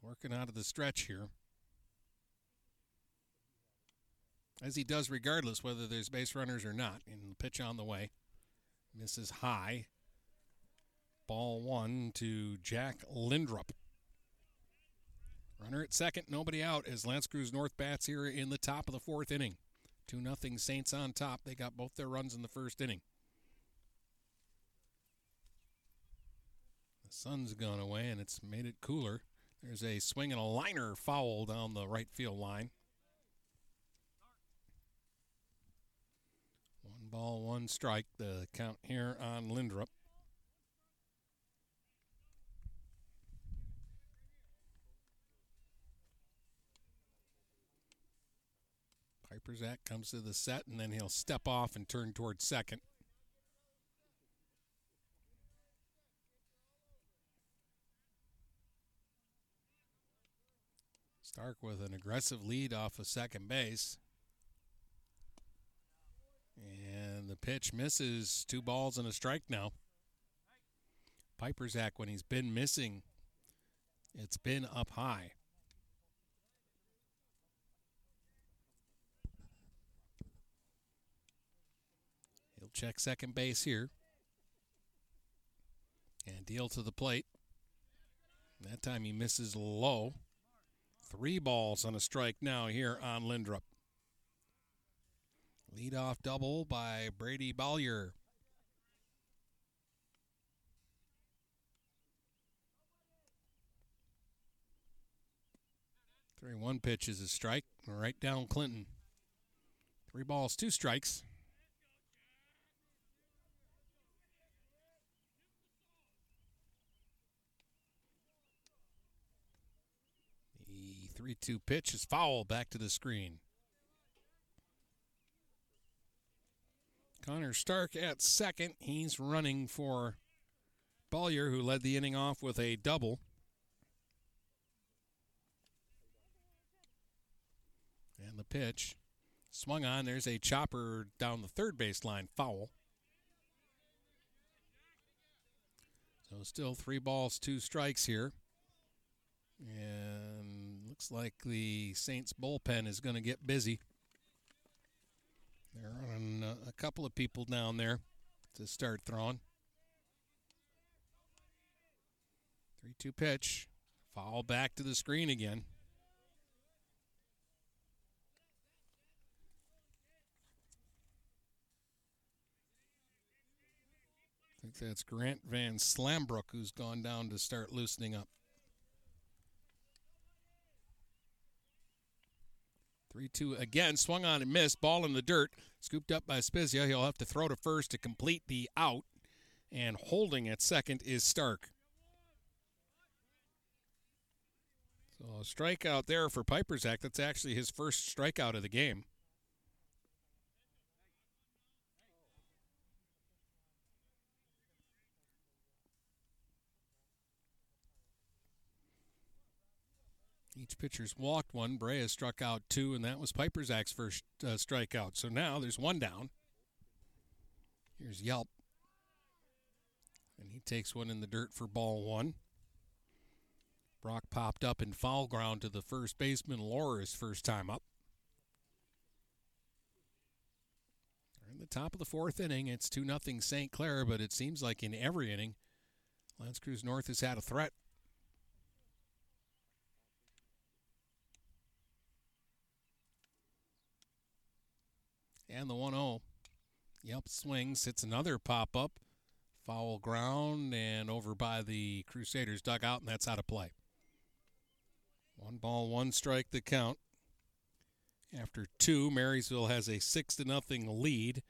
Working out of the stretch here. As he does regardless whether there's base runners or not. And the pitch on the way. Misses high. Ball one to Jack Lindrup. Runner at second, nobody out as L'Anse Creuse North bats here in the top of the fourth inning. 2 nothing Saints on top. They got both their runs in the first inning. The sun's gone away and it's made it cooler. There's a swing and a liner foul down the right field line. One ball, one strike. The count here on Lindrup. Piperzak comes to the set, and then he'll step off and turn towards second. Stark with an aggressive lead off of second base. And the pitch misses two balls and a strike now. Piperzak, when he's been missing, it's been up high. He'll check second base here. And deal to the plate. That time he misses low. Three balls on a strike now here on Lindrup. Leadoff double by Brady Bollier. Three one pitch is a strike right down Clinton. Three balls, two strikes. The 3 2 pitch is foul back to the screen. Connor Stark at second. He's running for Bollier, who led the inning off with a double. And the pitch swung on. There's a chopper down the third base line, foul. So still three balls, two strikes here. And looks like the Saints bullpen is going to get busy. They're on uh, a couple of people down there to start throwing. 3 2 pitch. Foul back to the screen again. I think that's Grant Van Slambrook who's gone down to start loosening up. 3 2 again, swung on and missed. Ball in the dirt, scooped up by Spizia. He'll have to throw to first to complete the out. And holding at second is Stark. So a strikeout there for Piperzak. That's actually his first strikeout of the game. Each pitcher's walked one. Bray struck out two, and that was Piperzak's first uh, strikeout. So now there's one down. Here's Yelp. And he takes one in the dirt for ball one. Brock popped up in foul ground to the first baseman, Lohr's first time up. We're in the top of the fourth inning. It's 2 0 St. Clair, but it seems like in every inning, L'Anse Creuse North has had a threat. And the 1 0. Yelp swings, hits another pop up, foul ground, and over by the Crusaders dugout, and that's out of play. One ball, one strike the count. After two, Marysville has a six to nothing lead.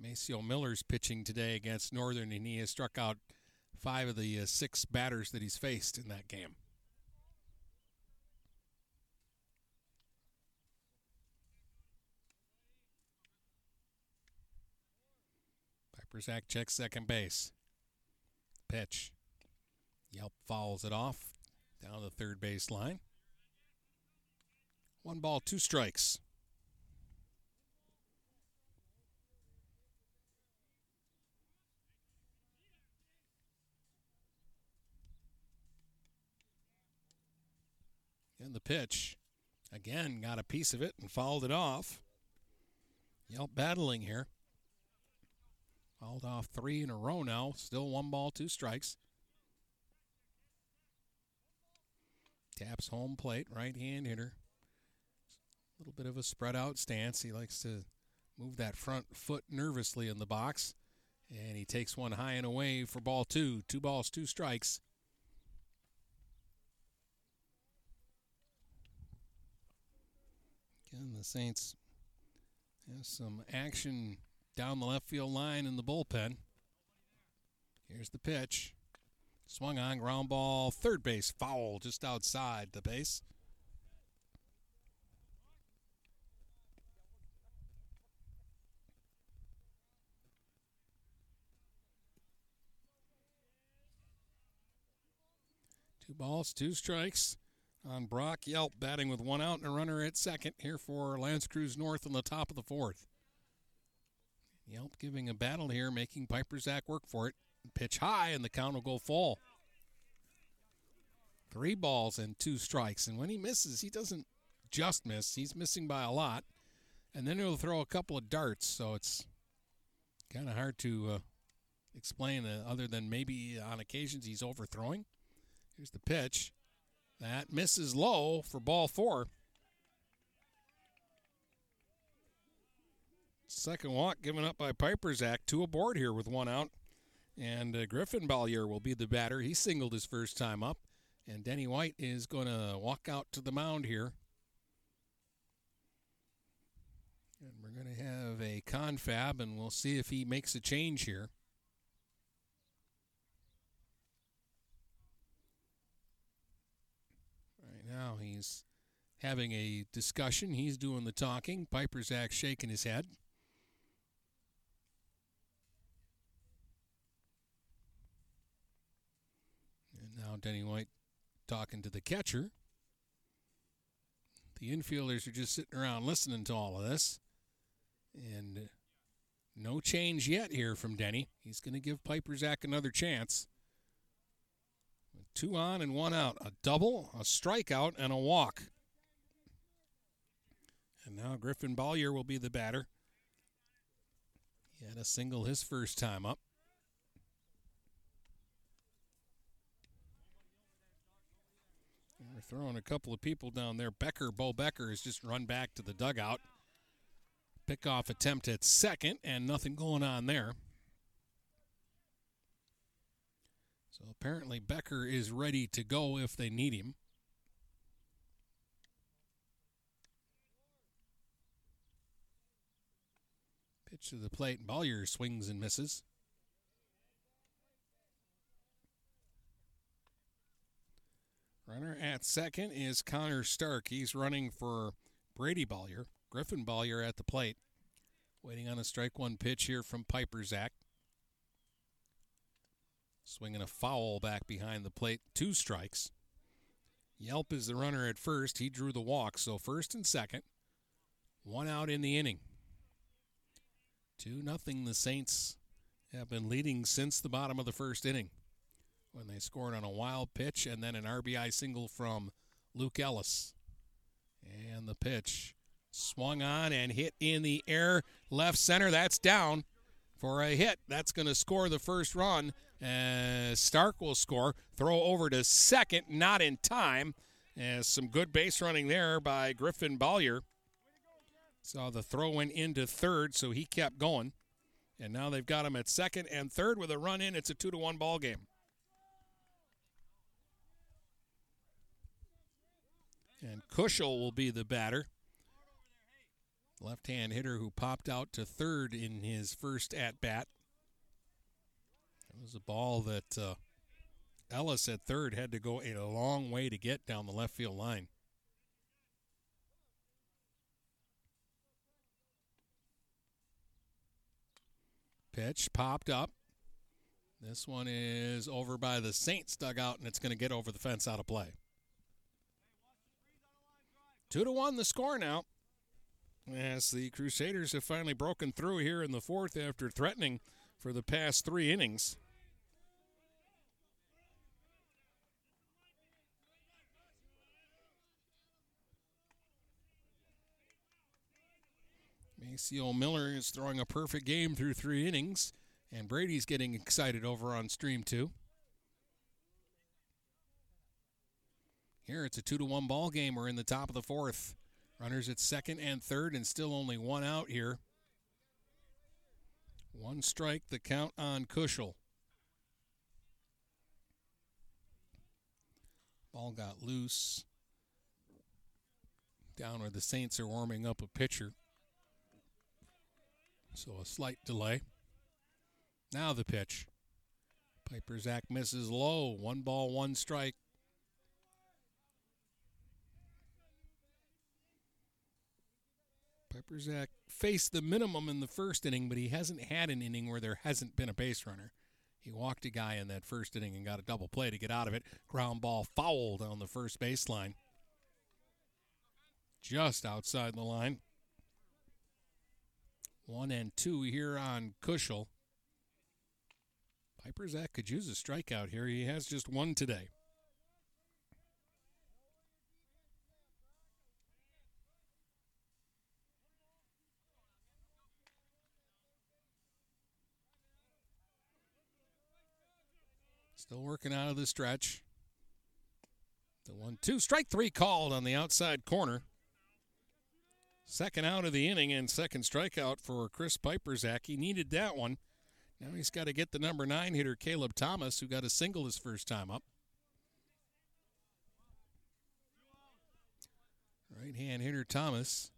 Maceo Miller's pitching today against Northern, and he has struck out five of the uh, six batters that he's faced in that game. Piperzak checks second base. Pitch. Yelp fouls it off down the third base line. One ball, two strikes. And the pitch. Again, got a piece of it and fouled it off. Yelp battling here. Fouled off three in a row now. Still one ball, two strikes. Taps home plate, right hand hitter. A little bit of a spread out stance. He likes to move that front foot nervously in the box. And he takes one high and away for ball two. Two balls, two strikes. Again, the Saints have some action down the left field line in the bullpen. Here's the pitch. Swung on, ground ball, third base, foul just outside the base. Two balls, two strikes on Brock Yelp, batting with one out and a runner at second here for L'Anse Creuse North in the top of the fourth. Yelp giving a battle here, making Piperzak work for it. Pitch high, and the count will go full. Three balls and two strikes. And when he misses, he doesn't just miss, he's missing by a lot. And then he'll throw a couple of darts, so it's kind of hard to uh, explain uh, other than maybe on occasions he's overthrowing. Here's the pitch. That misses low for ball four. Second walk given up by Piperzak. Two aboard here with one out. And uh, Griffin Bollier will be the batter. He singled his first time up. And Denny White is going to walk out to the mound here. And we're going to have a confab, and we'll see if he makes a change here. Right now, he's having a discussion. He's doing the talking. Piperzak shaking his head. And now Denny White talking to the catcher. The infielders are just sitting around listening to all of this. And no change yet here from Denny. He's going to give Piperzak another chance. Two on and one out. A double, a strikeout, and a walk. And now Griffin Bollier will be the batter. He had a single his first time up. We're throwing a couple of people down there. Becker, Bo Becker, has just run back to the dugout. Pickoff attempt at second, and nothing going on there. So apparently Becker is ready to go if they need him. Pitch to the plate. And Bollier swings and misses. Runner at second is Connor Stark. He's running for Brady Bollier. Griffin Bollier at the plate. Waiting on a strike one pitch here from Piperzak. Swinging a foul back behind the plate. Two strikes. Yelp is the runner at first. He drew the walk, so first and second. One out in the inning. 2 nothing. The Saints have been leading since the bottom of the first inning when they scored on a wild pitch and then an RBI single from Luke Ellis. And the pitch swung on and hit in the air left center. That's down for a hit. That's going to score the first run. Uh, Stark will score. Throw over to second, not in time. As some good base running there by Griffin Bollier. Saw the throw went into third, so he kept going. And now they've got him at second and third with a run in. It's a two to one ball game. And Kushel will be the batter. Left hand hitter who popped out to third in his first at bat. It was a ball that uh, Ellis at third had to go a long way to get down the left field line. Pitch popped up. This one is over by the Saints dugout, and it's going to get over the fence out of play. Two to one, the score now. As the Crusaders have finally broken through here in the fourth after threatening for the past three innings. Maceo Miller is throwing a perfect game through three innings, and Brady's getting excited over on stream two. Here it's a two to one ball game. We're in the top of the fourth. Runners at second and third, and still only one out here. One strike, the count on Kushel. Ball got loose. Down where the Saints are warming up a pitcher. So a slight delay. Now the pitch. Piperzak misses low. One ball, one strike. Piperzak uh, faced the minimum in the first inning, but he hasn't had an inning where there hasn't been a base runner. He walked a guy in that first inning and got a double play to get out of it. Ground ball fouled on the first baseline. Just outside the line. One and two here on Kushel. Piperzak could use a strikeout here. He has just one today. Still working out of the stretch. The one two strike three called on the outside corner. Second out of the inning and second strikeout for Chris Piperzak. He needed that one. Now he's got to get the number nine hitter, Caleb Thomas, who got a single his first time up. Right hand hitter Thomas.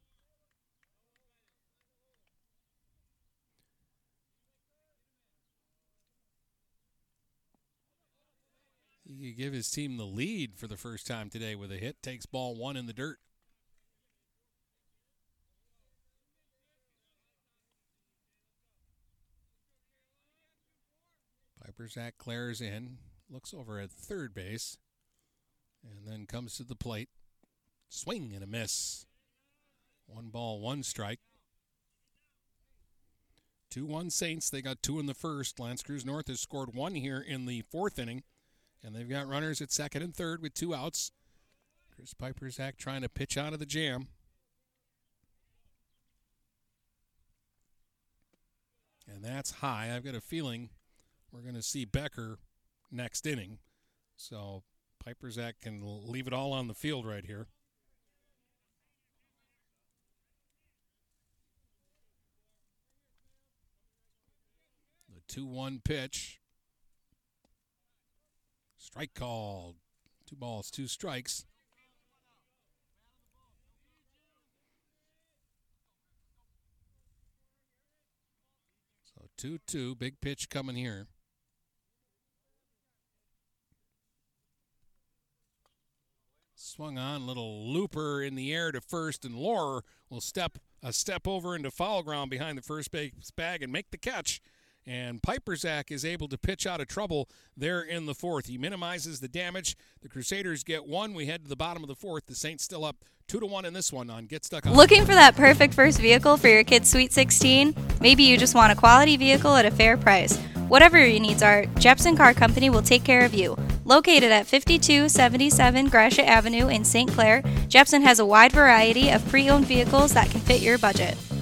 He give his team the lead for the first time today with a hit. Takes ball one in the dirt. Piperzak Claire's in, looks over at third base, and then comes to the plate. Swing and a miss. One ball, one strike. 2 1 Saints. They got two in the first. L'Anse Creuse North has scored one here in the fourth inning, and they've got runners at second and third with two outs. Chris Piperzak trying to pitch out of the jam. And that's high. I've got a feeling we're going to see Becker next inning. So Piperzak can leave it all on the field right here. The 2 1 pitch. Strike called. Two balls, two strikes. So 2 2, big pitch coming here. Swung on, little looper in the air to first, and Lohr will step a step over into foul ground behind the first base bag and make the catch. And Piperzak is able to pitch out of trouble there in the fourth. He minimizes the damage. The Crusaders get one. We head to the bottom of the fourth. The Saints still up two to one in this one on Get Stuck on. Looking for that perfect first vehicle for your kid's Sweet 16? Maybe you just want a quality vehicle at a fair price. Whatever your needs are, Jepson Car Company will take care of you. Located at 5277 Gratiot Avenue in St. Clair, Jepson has a wide variety of pre owned vehicles that can fit your budget.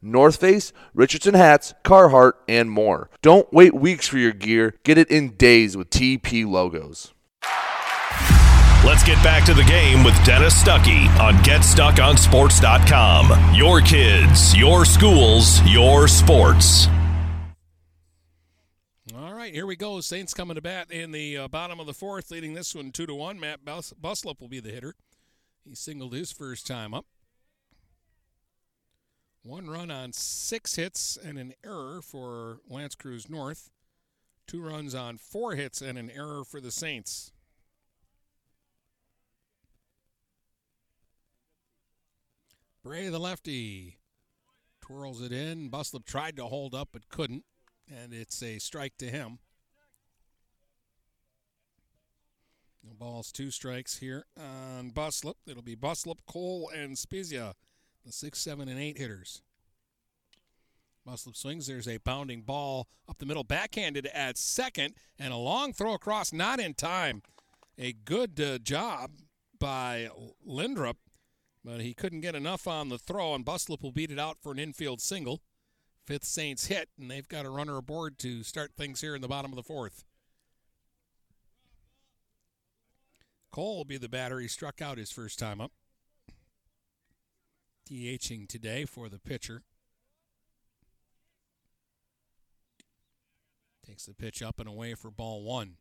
North Face, Richardson hats, Carhartt, and more. Don't wait weeks for your gear. Get it in days with TP logos. Let's get back to the game with Dennis Stuckey on GetStuckOnSports.com. Your kids, your schools, your sports. All right, here we go. Saints coming to bat in the uh, bottom of the fourth, leading this one two to one. Matt Bus- Buslup will be the hitter. He singled his first time up. One run on six hits and an error for L'Anse Creuse North. Two runs on four hits and an error for the Saints. Bray, the lefty, twirls it in. Buslup tried to hold up but couldn't, and it's a strike to him. Balls, two strikes here on Buslup. It'll be Buslup, Cole, and Spezia the six, seven, and eight hitters. Buslup swings. There's a bounding ball up the middle, backhanded at second, and a long throw across, not in time. A good uh, job by Lindrup, but he couldn't get enough on the throw, and Buslup will beat it out for an infield single. Fifth Saints hit, and they've got a runner aboard to start things here in the bottom of the fourth. Cole will be the batter. He struck out his first time up. DHing today for the pitcher. Takes the pitch up and away for ball one.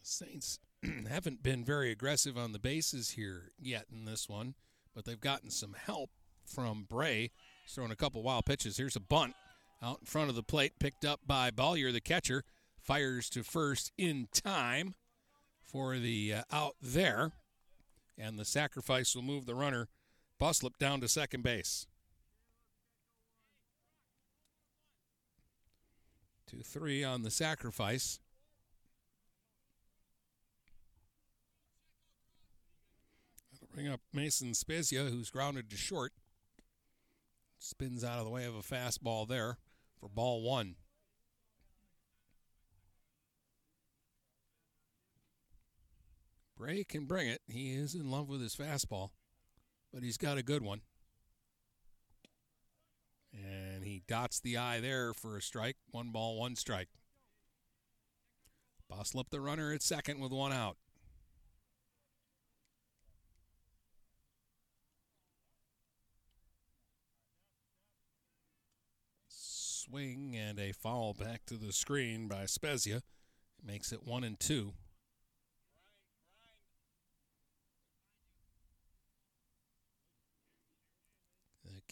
The Saints haven't been very aggressive on the bases here yet in this one, but they've gotten some help from Bray. He's throwing a couple wild pitches. Here's a bunt out in front of the plate, picked up by Bollier, the catcher. Fires to first in time for the uh, out there, and the sacrifice will move the runner Buslup down to second base. Two three on the sacrifice. That'll bring up Mason Spezia, who's grounded to short. Spins out of the way of a fastball there for ball one. Bray can bring it. He is in love with his fastball, but he's got a good one. And he dots the eye there for a strike. One ball, one strike. Buslup the runner at second with one out. Swing and a foul back to the screen by Spezia. Makes it one and two.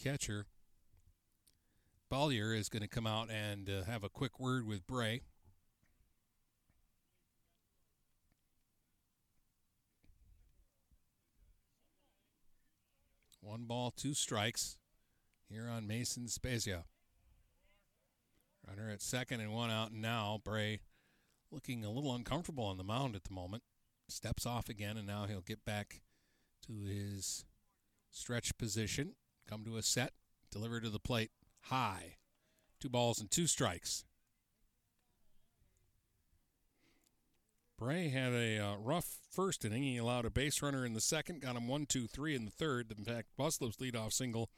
Catcher, Bollier, is going to come out and uh, have a quick word with Bray. One ball, two strikes here on Mason Spezia. Runner at second and one out now. Bray looking a little uncomfortable on the mound at the moment. Steps off again, and now he'll get back to his stretch position. Come to a set, deliver to the plate high. Two balls and two strikes. Bray had a uh, rough first inning. He allowed a base runner in the second, got him one, two, three in the third. In fact, Buslup's leadoff single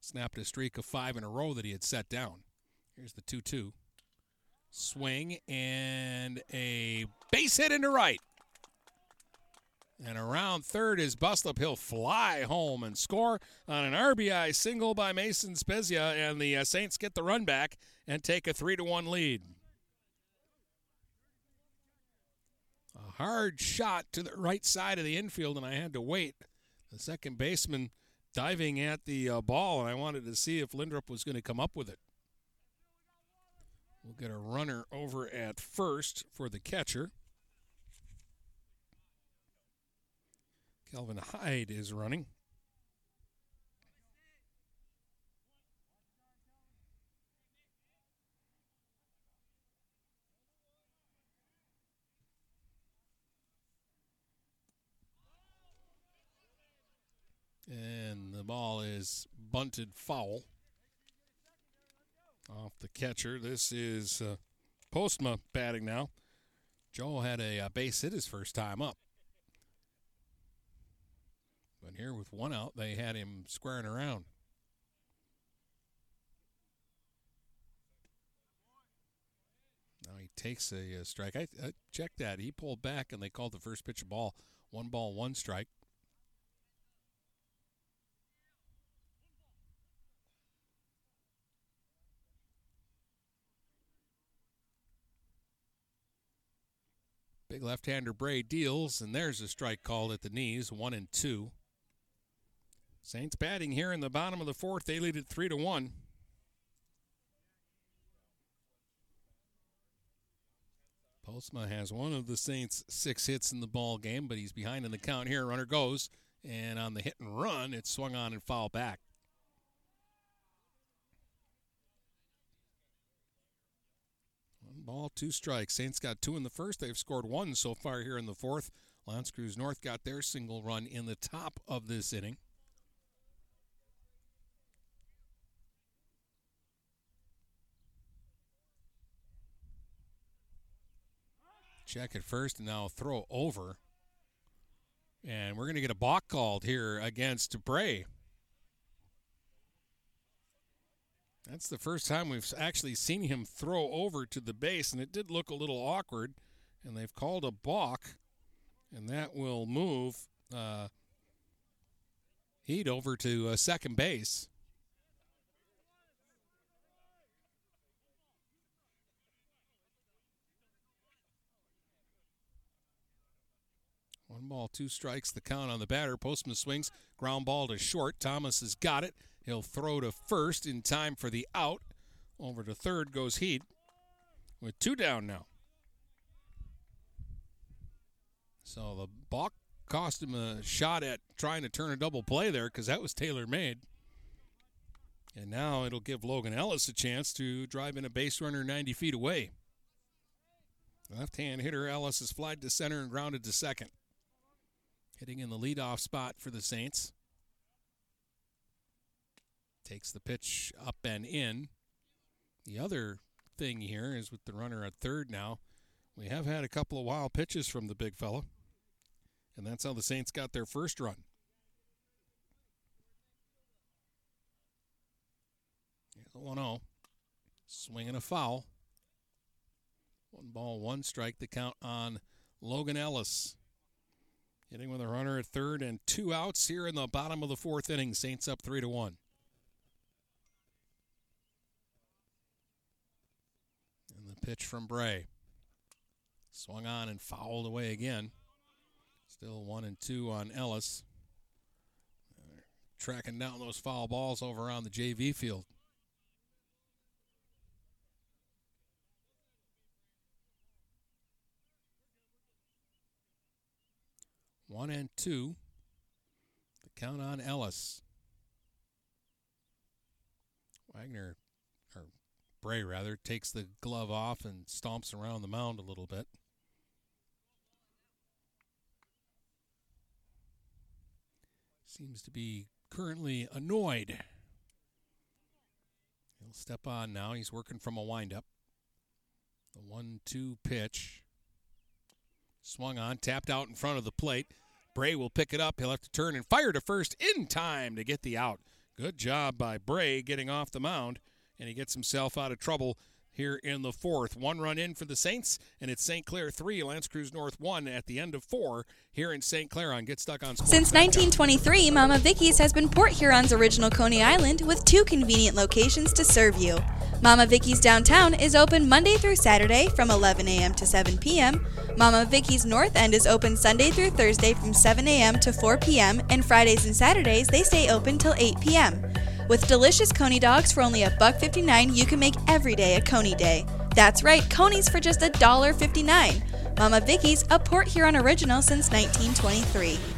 snapped a streak of five in a row that he had set down. Here's the 2 2. Swing and a base hit into right. And around third is Buslup. He'll fly home and score on an RBI single by Mason Spezia, and the uh, Saints get the run back and take a three to one lead. A hard shot to the right side of the infield, and I had to wait. The second baseman diving at the uh, ball, and I wanted to see if Lindrup was going to come up with it. We'll get a runner over at first for the catcher. Kelvin Hyde is running. And the ball is bunted foul off the catcher. This is uh, Postma batting now. Joe had a, a uh, base hit his first time up. But here with one out, they had him squaring around. Now he takes a, a strike. I, I, checked that. He pulled back and they called the first pitch a ball. One ball, one strike. Big left-hander Bray deals, and there's a strike called at the knees, one and two. Saints batting here in the bottom of the fourth. They lead it three to one. Postma has one of the Saints' six hits in the ball game, but he's behind in the count here. Runner goes, and on the hit and run, it's swung on and foul back. One ball, two strikes. Saints got two in the first. They've scored one so far here in the fourth. L'Anse Creuse North got their single run in the top of this inning. Check it first and now throw over. And we're going to get a balk called here against Bray. That's the first time we've actually seen him throw over to the base, and it did look a little awkward. And they've called a balk, and that will move uh, Heat over to uh, second base. One ball, two strikes, the count on the batter. Postma swings, ground ball to short. Thomas has got it. He'll throw to first in time for the out. Over to third goes Heat with two down now. So the balk cost him a shot at trying to turn a double play there because that was tailor made. And now it'll give Logan Ellis a chance to drive in a base runner 90 feet away. Left hand hitter Ellis is flied to center and grounded to second hitting in the leadoff spot for the Saints. Takes the pitch up and in. The other thing here is with the runner at third now, we have had a couple of wild pitches from the big fella. And that's how the Saints got their first run. Here's a 1 0. Swinging a foul. One ball, one strike. The count on Logan Ellis. Hitting with a runner at third and two outs here in the bottom of the fourth inning. Saints up three to one. And the pitch from Bray. Swung on and fouled away again. Still one and two on Ellis. tracking down those foul balls over on the JV field. One and two. The count on Ellis. Wagner, or Bray rather, takes the glove off and stomps around the mound a little bit. Seems to be currently annoyed. He'll step on now. He's working from a windup. The one two pitch. Swung on, tapped out in front of the plate. Bray will pick it up. He'll have to turn and fire to first in time to get the out. Good job by Bray getting off the mound, and he gets himself out of trouble here in the fourth. One run in for the Saints, and it's St. Clair 3, L'Anse Creuse North 1 at the end of four here in St. Clair on Get Stuck on Sports. Since 1923, Mama Vicky's has been Port Huron's original Coney Island with two convenient locations to serve you. Mama Vicky's downtown is open Monday through Saturday from 11 a.m. to 7 p.m. Mama Vicky's North End is open Sunday through Thursday from 7 a.m. to 4 p.m. and Fridays and Saturdays they stay open till 8 p.m. With delicious Coney dogs for only a buck 59, you can make every day a Coney day. That's right, Coney's for just a dollar 59. Mama Vicky's, a Port Huron original since 1923.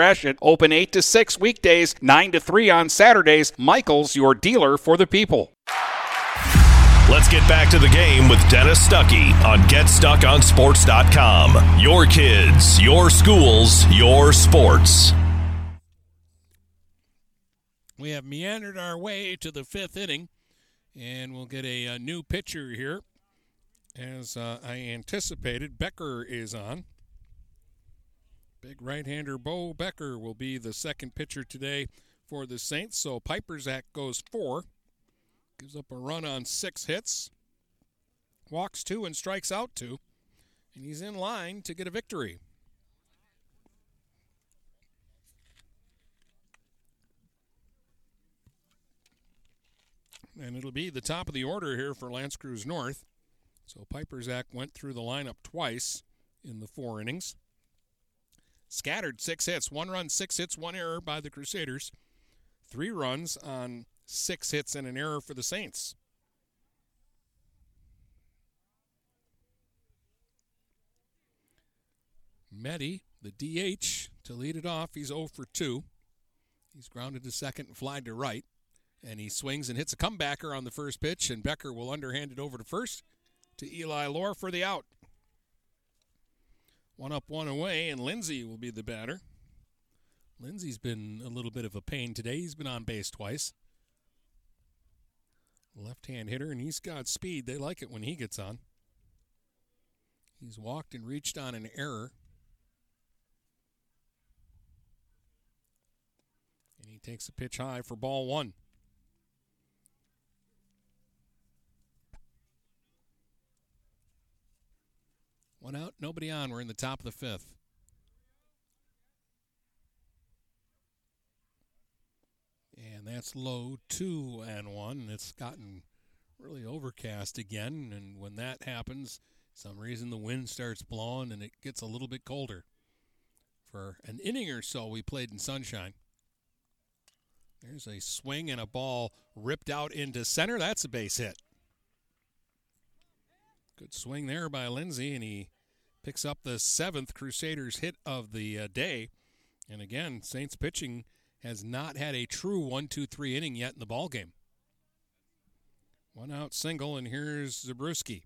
Gratiot. Open 8 to 6 weekdays, 9 to 3 on Saturdays. Michaels, your dealer for the people. Let's get back to the game with Dennis Stuckey on GetStuckOnSports.com. Your kids, your schools, your sports. We have meandered our way to the fifth inning, and we'll get a, a new pitcher here. As uh, I anticipated, Becker is on. Big right hander Bo Becker will be the second pitcher today for the Saints. So Piperzak goes four, gives up a run on six hits, walks two, and strikes out two. And he's in line to get a victory. And it'll be the top of the order here for L'Anse Creuse North. So Piperzak went through the lineup twice in the four innings. Scattered six hits, one run, six hits, one error by the Crusaders. Three runs on six hits and an error for the Saints. Meddy, the DH, to lead it off. He's 0 for 2. He's grounded to second and flied to right. And he swings and hits a comebacker on the first pitch, and Becker will underhand it over to first to Eli Lohr for the out. One up, one away, and Lindsay will be the batter. Lindsay's been a little bit of a pain today. He's been on base twice. Left hand hitter, and he's got speed. They like it when he gets on. He's walked and reached on an error. And he takes a pitch high for ball one. One out, nobody on. We're in the top of the fifth. And that's low two and one. It's gotten really overcast again. And when that happens, some reason the wind starts blowing and it gets a little bit colder. For an inning or so, we played in sunshine. There's a swing and a ball ripped out into center. That's a base hit. Good swing there by Lindsay, and he picks up the seventh Crusaders hit of the uh, day. And again, Saints pitching has not had a true one-two-three inning yet in the ball game. One out single, and here's Zabruski.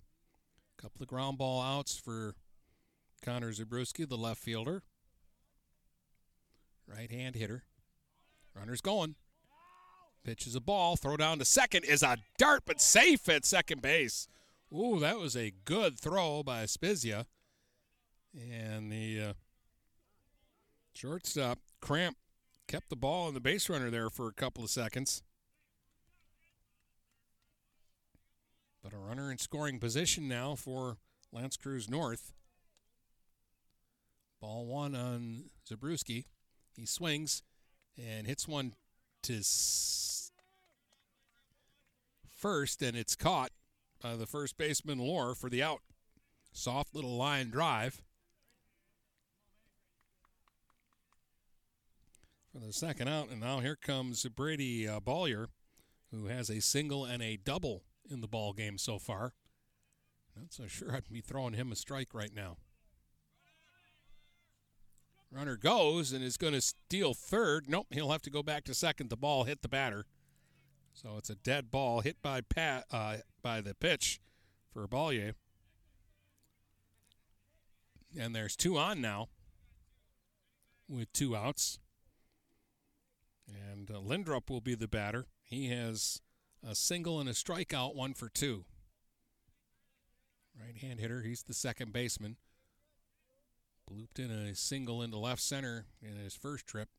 Couple of ground ball outs for Connor Zabruski, the left fielder. Right hand hitter. Runner's going. Pitches a ball. Throw down to second is a dart, but safe at second base. Ooh, that was a good throw by Spezia. And the uh, shortstop, Cramp, kept the ball and the base runner there for a couple of seconds. But a runner in scoring position now for L'Anse Creuse North. Ball one on Zabruski. He swings and hits one to s- first, and it's caught by the first baseman Lohr for the out. Soft little line drive. For the second out, and now here comes Brady uh, who has a single and a double in the ball game so far. Not so sure I'd be throwing him a strike right now. Runner goes and is going to steal third. Nope, he'll have to go back to second. The ball hit the batter. So it's a dead ball hit by Pat, uh, by the pitch for Ballier. And there's two on now with two outs. And uh, Lindrup will be the batter. He has a single and a strikeout, one for two. Right hand hitter. He's the second baseman. Blooped in a single into left center in his first trip.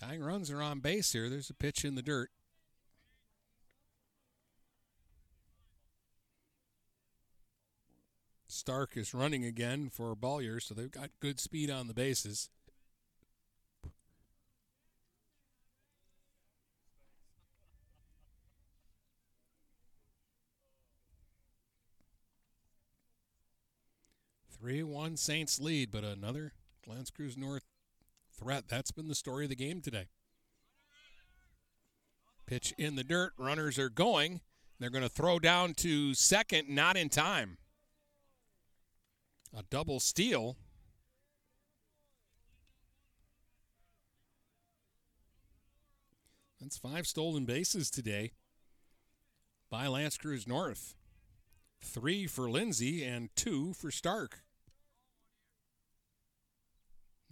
Tying runs are on base here. There's a pitch in the dirt. Stark is running again for Ballier, so they've got good speed on the bases. Three one Saints lead, but another L'Anse Creuse North threat. That's been the story of the game today. Pitch in the dirt. Runners are going. They're going to throw down to second, not in time. A double steal. That's five stolen bases today by L'Anse Creuse North. Three for Lindsay and two for Stark.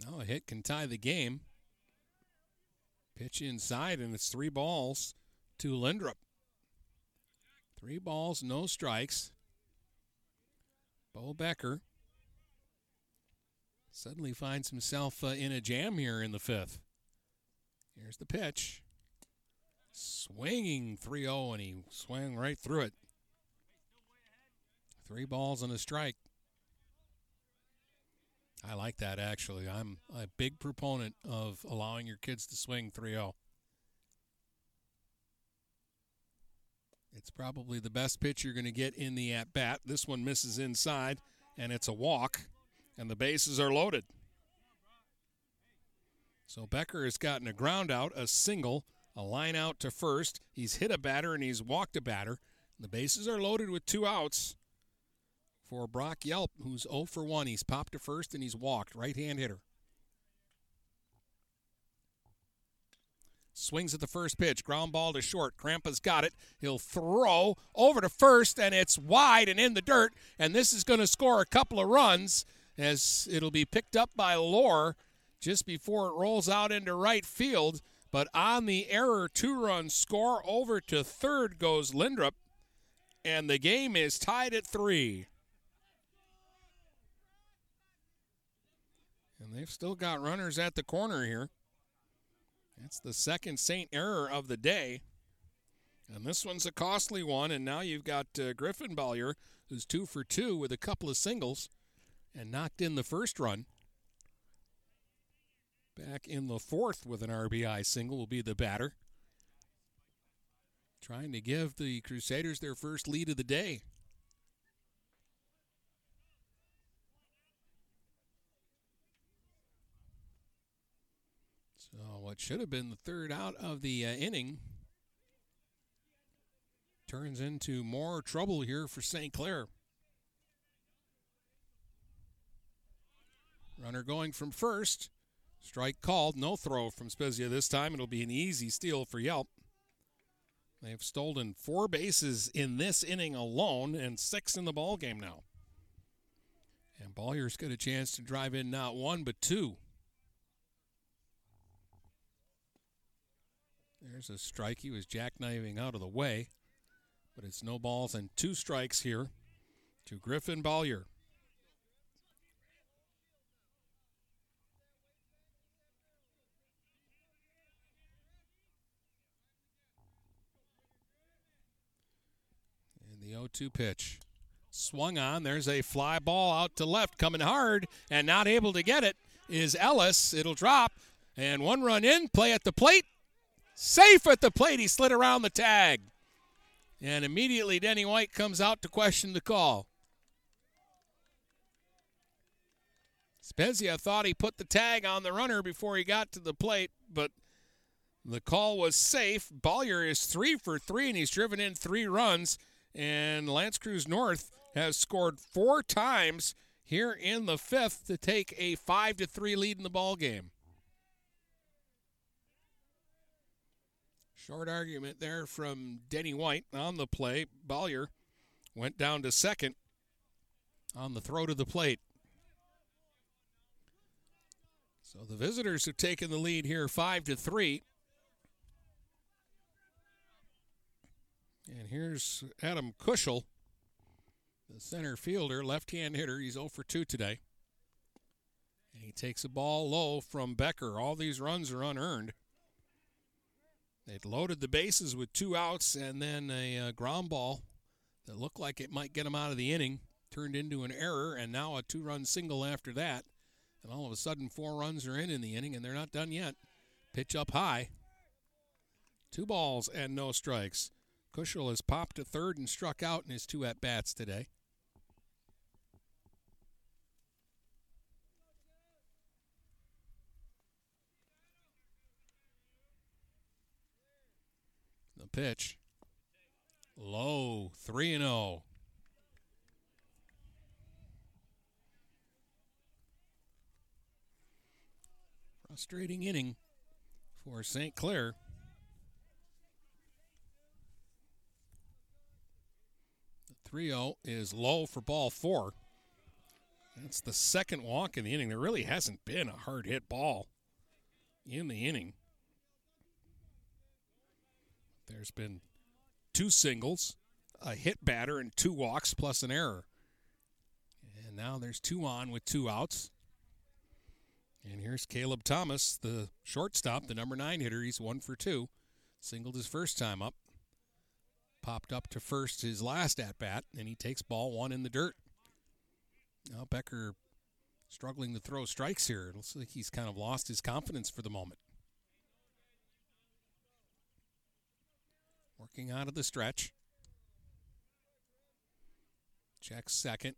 Now a hit can tie the game. Pitch inside, and it's three balls to Lindrup. Three balls, no strikes. Bo Becker suddenly finds himself uh, in a jam here in the fifth. Here's the pitch. Swinging 3 0, and he swung right through it. Three balls and a strike. I like that actually. I'm a big proponent of allowing your kids to swing 3 0. It's probably the best pitch you're going to get in the at bat. This one misses inside, and it's a walk, and the bases are loaded. So Becker has gotten a ground out, a single, a line out to first. He's hit a batter and he's walked a batter. The bases are loaded with two outs for Brock Yelp, who's 0 for 1. He's popped to first and he's walked. Right hand hitter. Swings at the first pitch. Ground ball to short. Krampa's got it. He'll throw over to first, and it's wide and in the dirt. And this is going to score a couple of runs as it'll be picked up by Lohr just before it rolls out into right field. But on the error, two run score over to third goes Lindrup. And the game is tied at three. And they've still got runners at the corner here. That's the second Saint error of the day. And this one's a costly one. And now you've got uh, Griffin Ballier, who's two for two with a couple of singles and knocked in the first run. Back in the fourth with an RBI single will be the batter. Trying to give the Crusaders their first lead of the day. So, what should have been the third out of the uh, inning turns into more trouble here for St. Clair. Runner going from first. Strike called. No throw from Spezia this time. It'll be an easy steal for Yelp. They've stolen four bases in this inning alone and six in the ball game now. And Ballier's got a chance to drive in not one but two. There's a strike. He was jackknifing out of the way. But it's no balls and two strikes here to Griffin Ballier. And the 0 2 pitch. Swung on. There's a fly ball out to left coming hard and not able to get it is Ellis. It'll drop. And one run in, play at the plate. Safe at the plate. He slid around the tag. And immediately Denny White comes out to question the call. Spezia thought he put the tag on the runner before he got to the plate, but the call was safe. Ballier is three for three, and he's driven in three runs. And L'Anse Creuse North has scored four times here in the fifth to take a five to three lead in the ball game. Short argument there from Denny White on the play. Bollier went down to second on the throw to the plate. So the visitors have taken the lead here, five to three. And here's Adam Kushel, the center fielder, left-hand hitter. He's 0 for 2 today. And he takes a ball low from Becker. All these runs are unearned. They'd loaded the bases with two outs and then a uh, ground ball that looked like it might get them out of the inning turned into an error, and now a two-run single after that. And all of a sudden, four runs are in in the inning, and they're not done yet. Pitch up high. Two balls and no strikes. Kushel has popped to third and struck out in his two at bats today. Pitch. Low, 3 and 0. Frustrating inning for St. Clair. The 3 0 is low for ball four. That's the second walk in the inning. There really hasn't been a hard hit ball in the inning. There's been two singles, a hit batter, and two walks plus an error. And now there's two on with two outs. And here's Caleb Thomas, the shortstop, the number nine hitter. He's one for two. Singled his first time up. Popped up to first his last at bat, and he takes ball one in the dirt. Now Becker struggling to throw strikes here. It looks like he's kind of lost his confidence for the moment. Working out of the stretch. Checks second.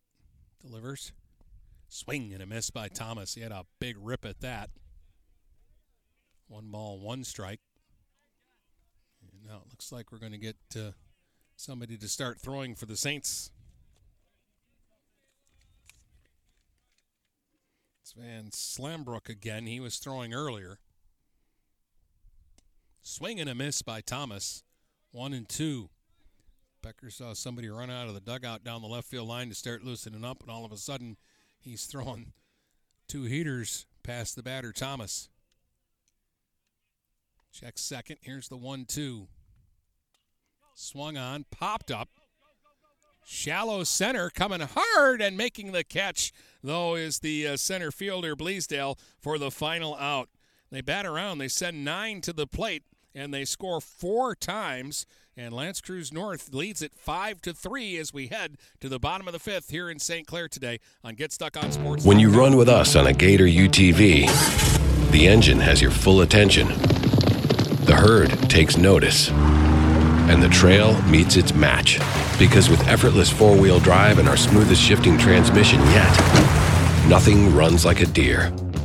Delivers. Swing and a miss by Thomas. He had a big rip at that. One ball, one strike. And now it looks like we're going to get uh, somebody to start throwing for the Saints. It's Van Slambrook again. He was throwing earlier. Swing and a miss by Thomas. One and two. Becker saw somebody run out of the dugout down the left field line to start loosening up, and all of a sudden he's throwing two heaters past the batter, Thomas. Check second. Here's the one two. Swung on, popped up. Shallow center coming hard and making the catch, though, is the uh, center fielder Bleasdale for the final out. They bat around, they send nine to the plate, and they score four times. And L'Anse Creuse North leads it five to three as we head to the bottom of the fifth here in St. Clair today on Get Stuck on Sports. When you run with us on a Gator UTV, the engine has your full attention. The herd takes notice. And the trail meets its match. Because with effortless four wheel drive and our smoothest shifting transmission yet, nothing runs like a Deere.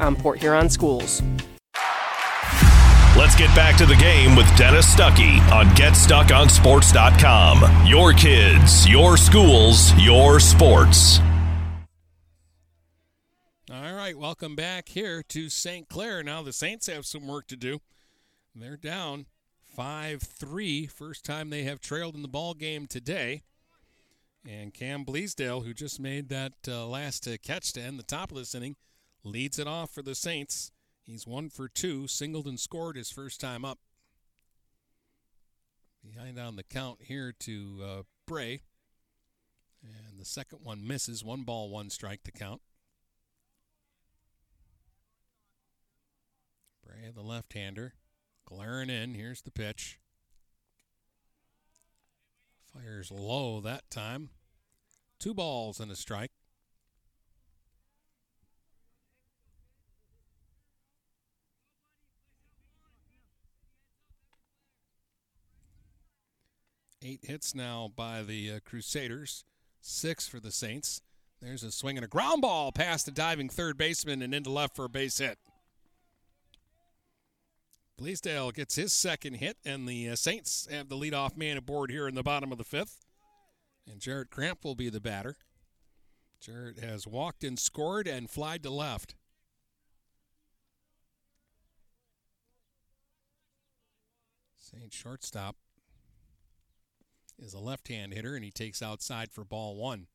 on Port Huron schools. Let's get back to the game with Dennis Stuckey on GetStuckOnSports.com. Your kids, your schools, your sports. All right, welcome back here to St. Clair. Now the Saints have some work to do. They're down 5-3. First time they have trailed in the ball game today. And Cam Bleasdale, who just made that uh, last uh, catch to end the top of this inning, leads it off for the Saints. He's one for two, singled and scored his first time up. Behind on the count here to uh, Bray. And the second one misses. One ball, one strike to count. Bray, the left hander. Glaring in. Here's the pitch. Fires low that time. Two balls and a strike. Eight hits now by the uh, Crusaders, six for the Saints. There's a swing and a ground ball past the diving third baseman and into left for a base hit. Bleasdale gets his second hit, and the uh, Saints have the leadoff man aboard here in the bottom of the fifth. And Jarrett Cramp will be the batter. Jarrett has walked and scored and flied to left. Saint shortstop is a left-hand hitter, and he takes outside for ball one.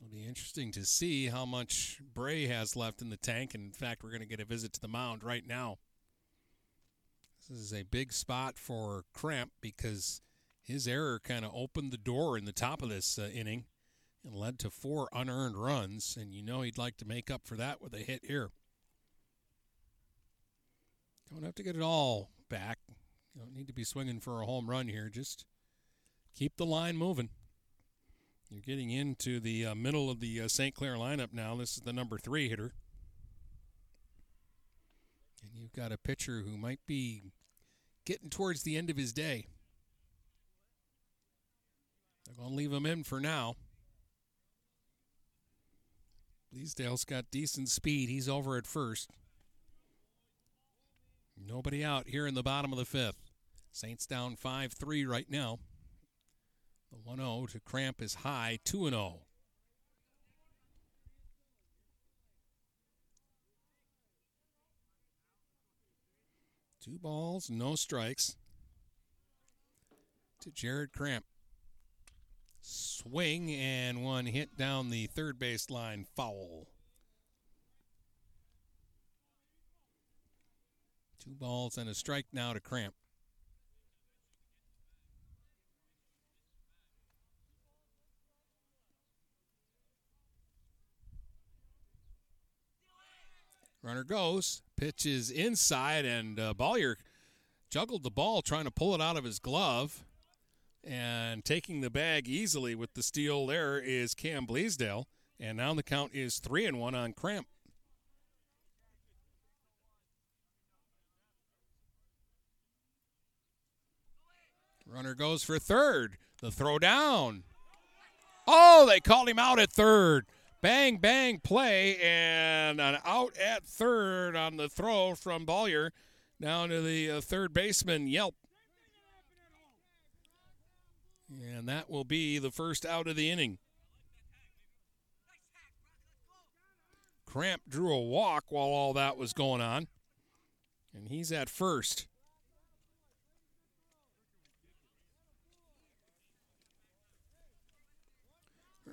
It'll be interesting to see how much Bray has left in the tank. In fact, we're going to get a visit to the mound right now. This is a big spot for Cramp because his error kind of opened the door in the top of this uh, inning and led to four unearned runs. And you know he'd like to make up for that with a hit here. Don't have to get it all back. You don't need to be swinging for a home run here. Just keep the line moving. You're getting into the uh, middle of the uh, St. Clair lineup now. This is the number three hitter. And you've got a pitcher who might be getting towards the end of his day. They're going to leave him in for now. Bleasdale's got decent speed. He's over at first. Nobody out here in the bottom of the fifth. Saints down 5 3 right now. The 1 0 to Cramp is high, 2 0. Two balls, no strikes. To Jarrett Cramp. Swing and one hit down the third base line, foul. Two balls and a strike now to Cramp. Runner goes, pitches inside, and uh, juggled the ball trying to pull it out of his glove. And taking the bag easily with the steal there is Cam Bleasdale. And now the count is three and one on Cramp. Runner goes for third. The throw down. Oh, they called him out at third. Bang, bang play, and an out at third on the throw from Bollier down to the uh, third baseman, Yelp. And that will be the first out of the inning. Cramp drew a walk while all that was going on, and he's at first.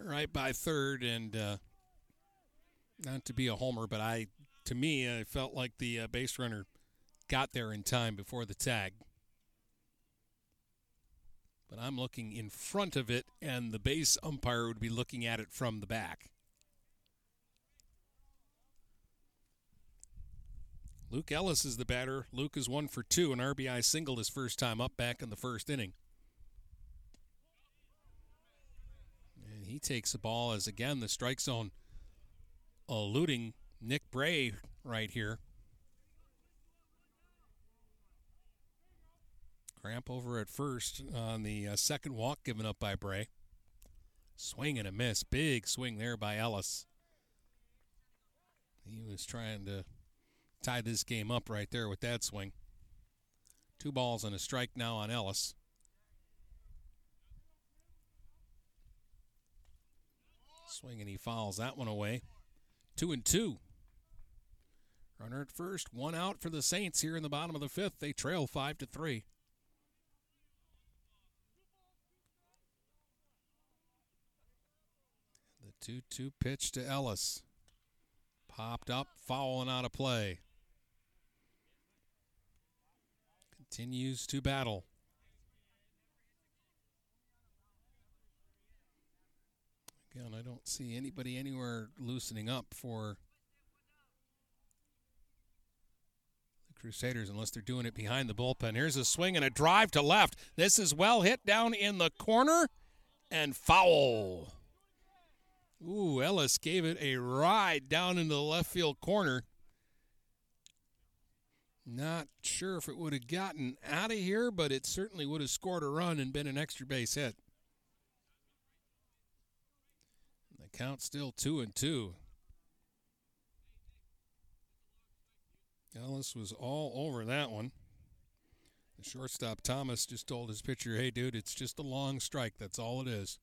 Right by third, and uh, not to be a homer, but I, to me, I felt like the uh, base runner got there in time before the tag. But I'm looking in front of it, and the base umpire would be looking at it from the back. Luke Ellis is the batter. Luke is one for two, an RBI single his first time up back in the first inning. He takes the ball as again the strike zone eluding Nick Bray right here. Cramp over at first on the uh, second walk given up by Bray. Swing and a miss. Big swing there by Ellis. He was trying to tie this game up right there with that swing. Two balls and a strike now on Ellis. Swing and he fouls that one away. Two and two. Runner at first, one out for the Saints here in the bottom of the fifth. They trail five to three. The 2 2 pitch to Ellis. Popped up, fouling out of play. Continues to battle. Again, I don't see anybody anywhere loosening up for the Crusaders, unless they're doing it behind the bullpen. Here's a swing and a drive to left. This is well hit down in the corner and foul. Ooh, Ellis gave it a ride down into the left field corner. Not sure if it would have gotten out of here, but it certainly would have scored a run and been an extra base hit. The count still two and two. Ellis was all over that one. The shortstop Thomas just told his pitcher, "Hey, dude, it's just a long strike. That's all it is."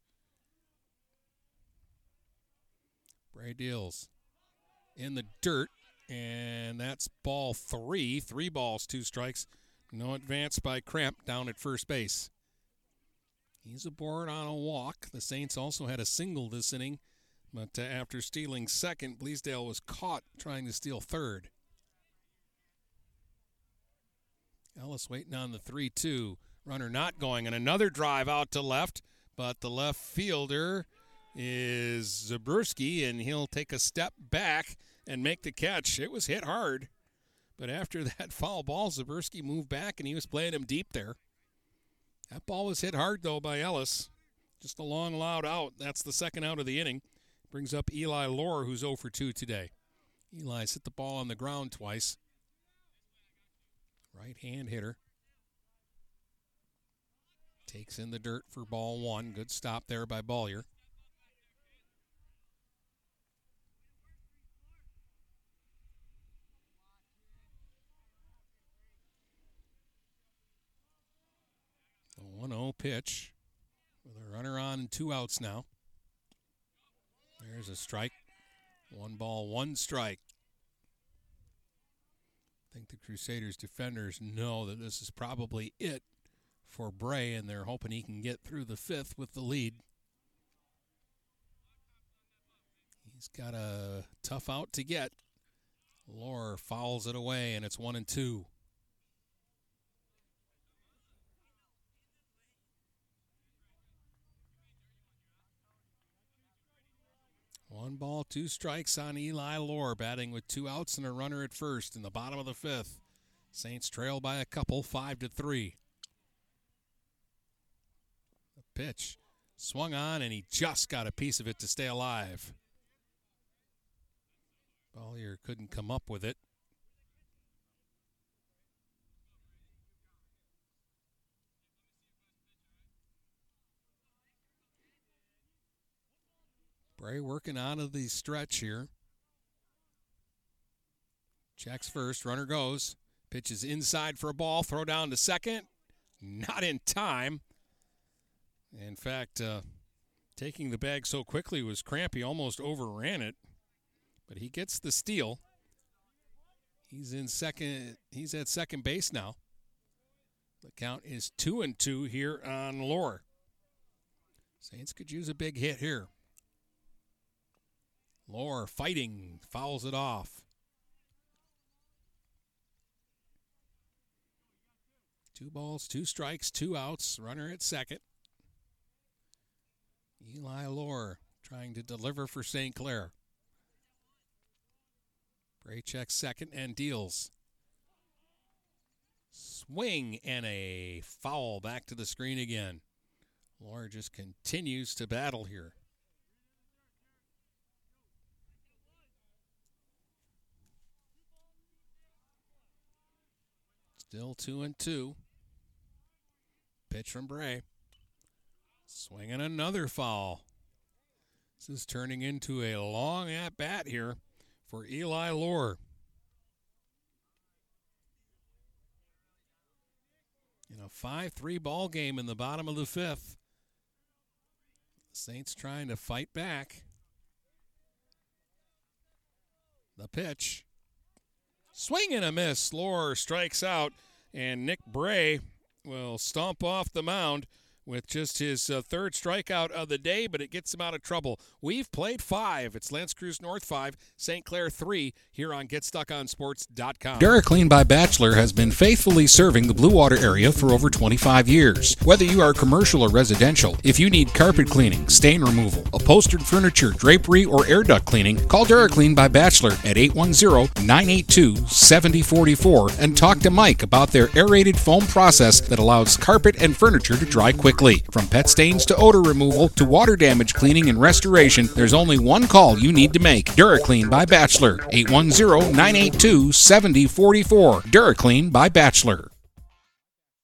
Bray deals in the dirt, and that's ball three. Three balls, two strikes. No advance by Cramp down at first base. He's aboard on a walk. The Saints also had a single this inning, but uh, after stealing second, Bleasdale was caught trying to steal third. Ellis waiting on the 3 2. Runner not going, and another drive out to left, but the left fielder is Zabriskie, and he'll take a step back and make the catch. It was hit hard, but after that foul ball, Zabriskie moved back, and he was playing him deep there. That ball was hit hard, though, by Ellis. Just a long, loud out. That's the second out of the inning. Brings up Eli Lohr, who's 0 for 2 today. Eli's hit the ball on the ground twice. Right hand hitter. Takes in the dirt for ball one. Good stop there by Bollier. A 1 0 pitch with a runner on and two outs now. There's a strike. One ball, one strike. I think the Crusaders defenders know that this is probably it for Bray, and they're hoping he can get through the fifth with the lead. He's got a tough out to get. Lohr fouls it away, and it's one and two. One ball, two strikes on Eli Lohr, batting with two outs and a runner at first in the bottom of the fifth. Saints trail by a couple, five to three. The pitch swung on, and he just got a piece of it to stay alive. Bollier couldn't come up with it. Working out of the stretch here. Checks first, runner goes. Pitches inside for a ball, throw down to second. Not in time. In fact, uh, taking the bag so quickly was crampy, almost overran it. But he gets the steal. He's in second. He's at second base now. The count is two and two here on Lohr. Saints could use a big hit here. Lohr fighting, fouls it off. Two balls, two strikes, two outs. Runner at second. Eli Lohr trying to deliver for St. Clair. Bray checks second and deals. Swing and a foul back to the screen again. Lohr just continues to battle here. Still two and two. Pitch from Bray. Swinging another foul. This is turning into a long at bat here for Eli Lohr. In a 5 3 ball game in the bottom of the fifth. Saints trying to fight back. The pitch. Swing and a miss. Lohr strikes out, and Nick Bray will stomp off the mound with just his uh, third strikeout of the day, but it gets him out of trouble. We've played five. It's L'Anse Creuse North five, St. Clair three here on GetStuckOnSports.com. DuraClean by Bachelor has been faithfully serving the Blue Water area for over 25 years. Whether you are commercial or residential, if you need carpet cleaning, stain removal, upholstered furniture, drapery, or air duct cleaning, call DuraClean by Bachelor at 810-982-7044 and talk to Mike about their aerated foam process that allows carpet and furniture to dry quickly. From pet stains to odor removal to water damage cleaning and restoration, there's only one call you need to make. DuraClean by Bachelor, 810-982-7044. DuraClean by Bachelor.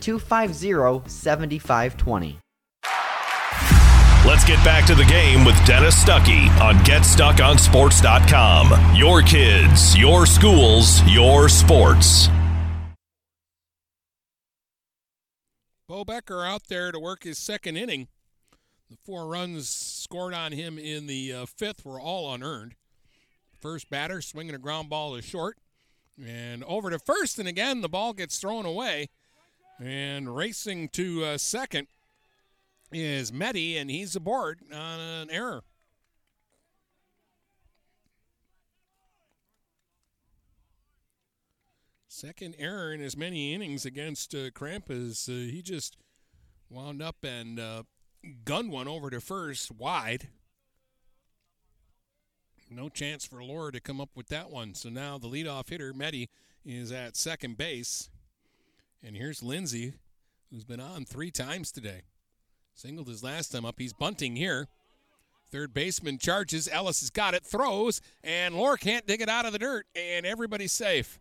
250 7520. Let's get back to the game with Dennis Stuckey on GetStuckOnSports.com. Your kids, your schools, your sports. Bo Becker out there to work his second inning. The four runs scored on him in the uh, fifth were all unearned. First batter swinging a ground ball to short. And over to first, and again, the ball gets thrown away. And racing to uh, second is Meddy, and he's aboard on an error. Second error in as many innings against uh, Krampus. Uh, he just wound up and uh, gunned one over to first wide. No chance for Lohr to come up with that one. So now the leadoff hitter, Meddy, is at second base. And here's Lindsay, who's been on three times today. Singled his last time up. He's bunting here. Third baseman charges. Ellis has got it, throws, and Lohr can't dig it out of the dirt, and everybody's safe.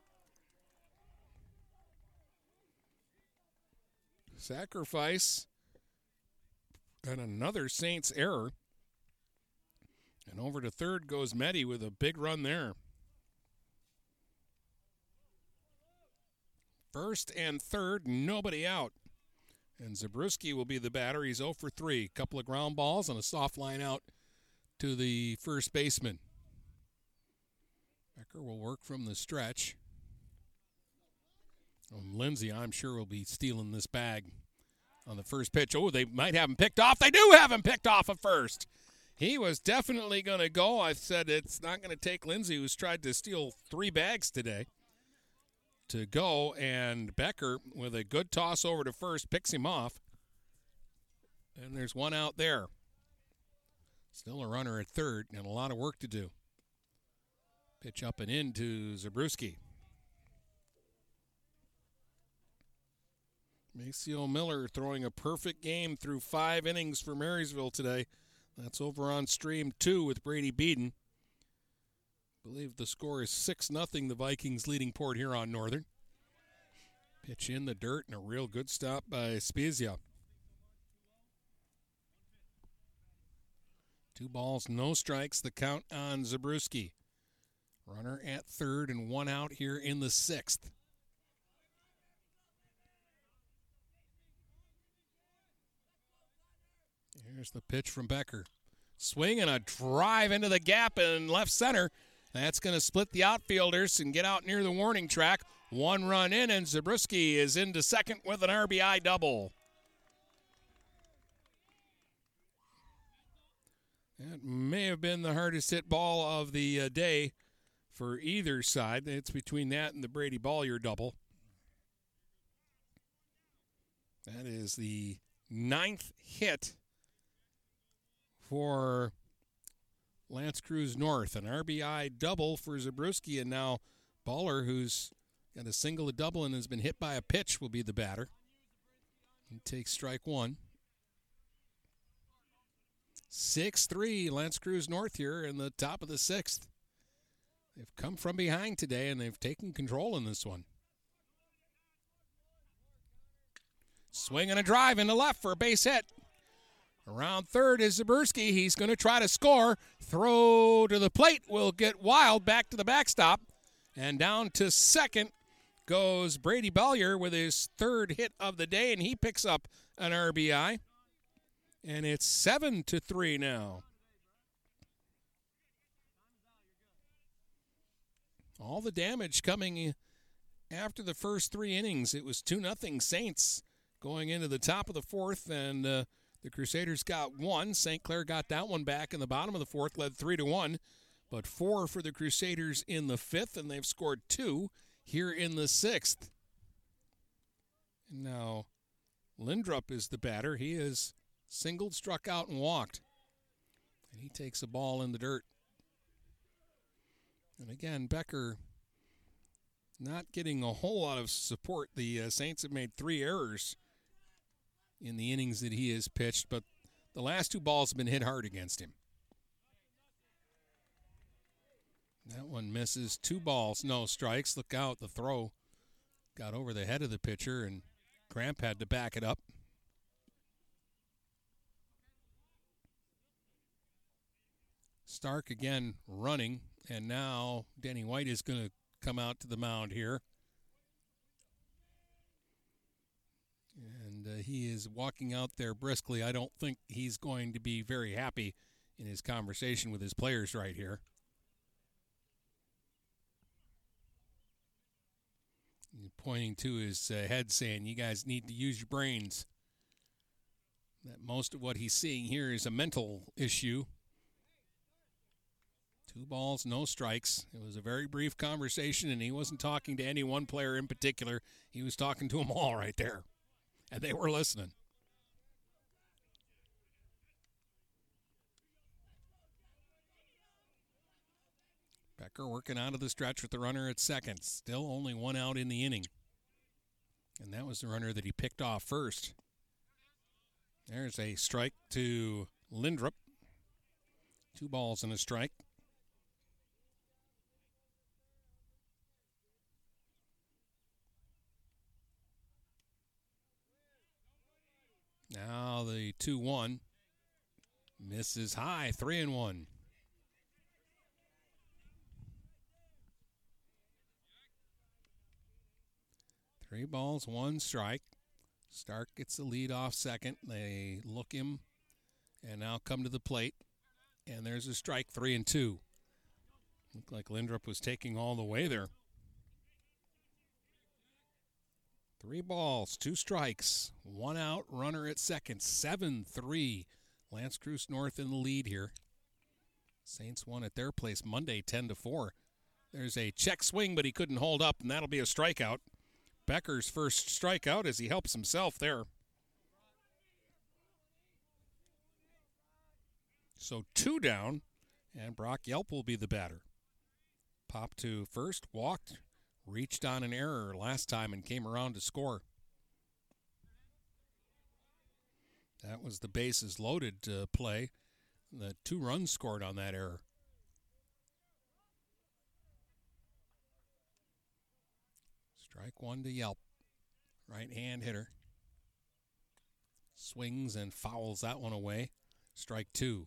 Sacrifice and another Saints error. And over to third goes Meddy with a big run there. First and third, nobody out. And Zabruski will be the batter. He's 0 for 3. Couple of ground balls and a soft line out to the first baseman. Becker will work from the stretch. Um, Lindsay, I'm sure, will be stealing this bag on the first pitch. Oh, they might have him picked off. They do have him picked off at first. He was definitely going to go. I said it's not going to take Lindsay, who's tried to steal three bags today to go, and Becker, with a good toss over to first, picks him off. And there's one out there. Still a runner at third, and a lot of work to do. Pitch up and in to Zabruski. Maceo Miller throwing a perfect game through five innings for Marysville today. That's over on stream two with Brady Beaton believe the score is 6 nothing. the Vikings leading Port Huron Northern. Pitch in the dirt and a real good stop by Spezia. Two balls, no strikes. The count on Zabruski. Runner at third and one out here in the sixth. Here's the pitch from Becker. Swing and a drive into the gap in left center. That's going to split the outfielders and get out near the warning track. One run in, and Zabriskie is into second with an RBI double. That may have been the hardest hit ball of the uh, day for either side. It's between that and the Brady Bollier double. That is the ninth hit for L'Anse Creuse North. An RBI double for Zabruski, and now Bollier, who's got a single, a double, and has been hit by a pitch, will be the batter. He takes strike one. 6 3, L'Anse Creuse North here in the top of the sixth. They've come from behind today and they've taken control in this one. Swing and a drive in the left for a base hit. Around third is Zaberski. He's going to try to score. Throw to the plate will get wild back to the backstop. And down to second goes Brady Bollier with his third hit of the day, and he picks up an RBI. And it's seven to three now. All the damage coming after the first three innings. It was 2 nothing Saints going into the top of the fourth, and uh, the Crusaders got one. St. Clair got that one back in the bottom of the fourth, led 3 to 1. But four for the Crusaders in the fifth, and they've scored two here in the sixth. Now, Lindrup is the batter. He is singled, struck out, and walked. And he takes a ball in the dirt. And again, Becker not getting a whole lot of support. The uh, Saints have made three errors in the innings that he has pitched, but the last two balls have been hit hard against him. That one misses. Two balls, no strikes. Look out. The throw got over the head of the pitcher, and Cramp had to back it up. Stark again running, and now Danny White is going to come out to the mound here. And uh, he is walking out there briskly. I don't think he's going to be very happy in his conversation with his players right here. pointing to his uh, head, saying, You guys need to use your brains. That most of what he's seeing here is a mental issue. Two balls, no strikes. It was a very brief conversation, and he wasn't talking to any one player in particular. He was talking to them all right there, and they were listening. Becker working out of the stretch with the runner at second. Still only one out in the inning. And that was the runner that he picked off first. There's a strike to Lindrup. Two balls and a strike. Now the 2 1 misses high, 3 and 1. Three balls, one strike. Stark gets the lead off second. They look him and now come to the plate. And there's a strike, three and two. Looked like Lindrup was taking all the way there. Three balls, two strikes, one out, runner at second, 7 3. L'Anse Creuse North in the lead here. Saints won at their place Monday 10 to 4. There's a check swing, but he couldn't hold up, and that'll be a strikeout. Becker's first strikeout as he helps himself there. So two down, and Brock Yelp will be the batter. Pop to first, walked, reached on an error last time and came around to score. That was the bases loaded uh, play. The two runs scored on that error. Strike one to Yelp. Right hand hitter. Swings and fouls that one away. Strike two.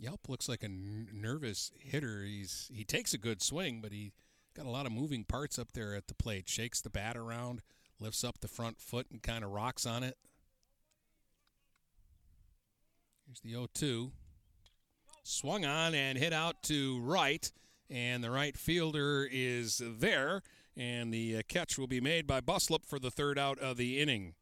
Yelp looks like a n- nervous hitter. He's he takes a good swing, but he got a lot of moving parts up there at the plate. Shakes the bat around, lifts up the front foot, and kind of rocks on it. Here's the 0-2. Swung on and hit out to right and the right fielder is there, and the uh, catch will be made by Buslup for the third out of the inning.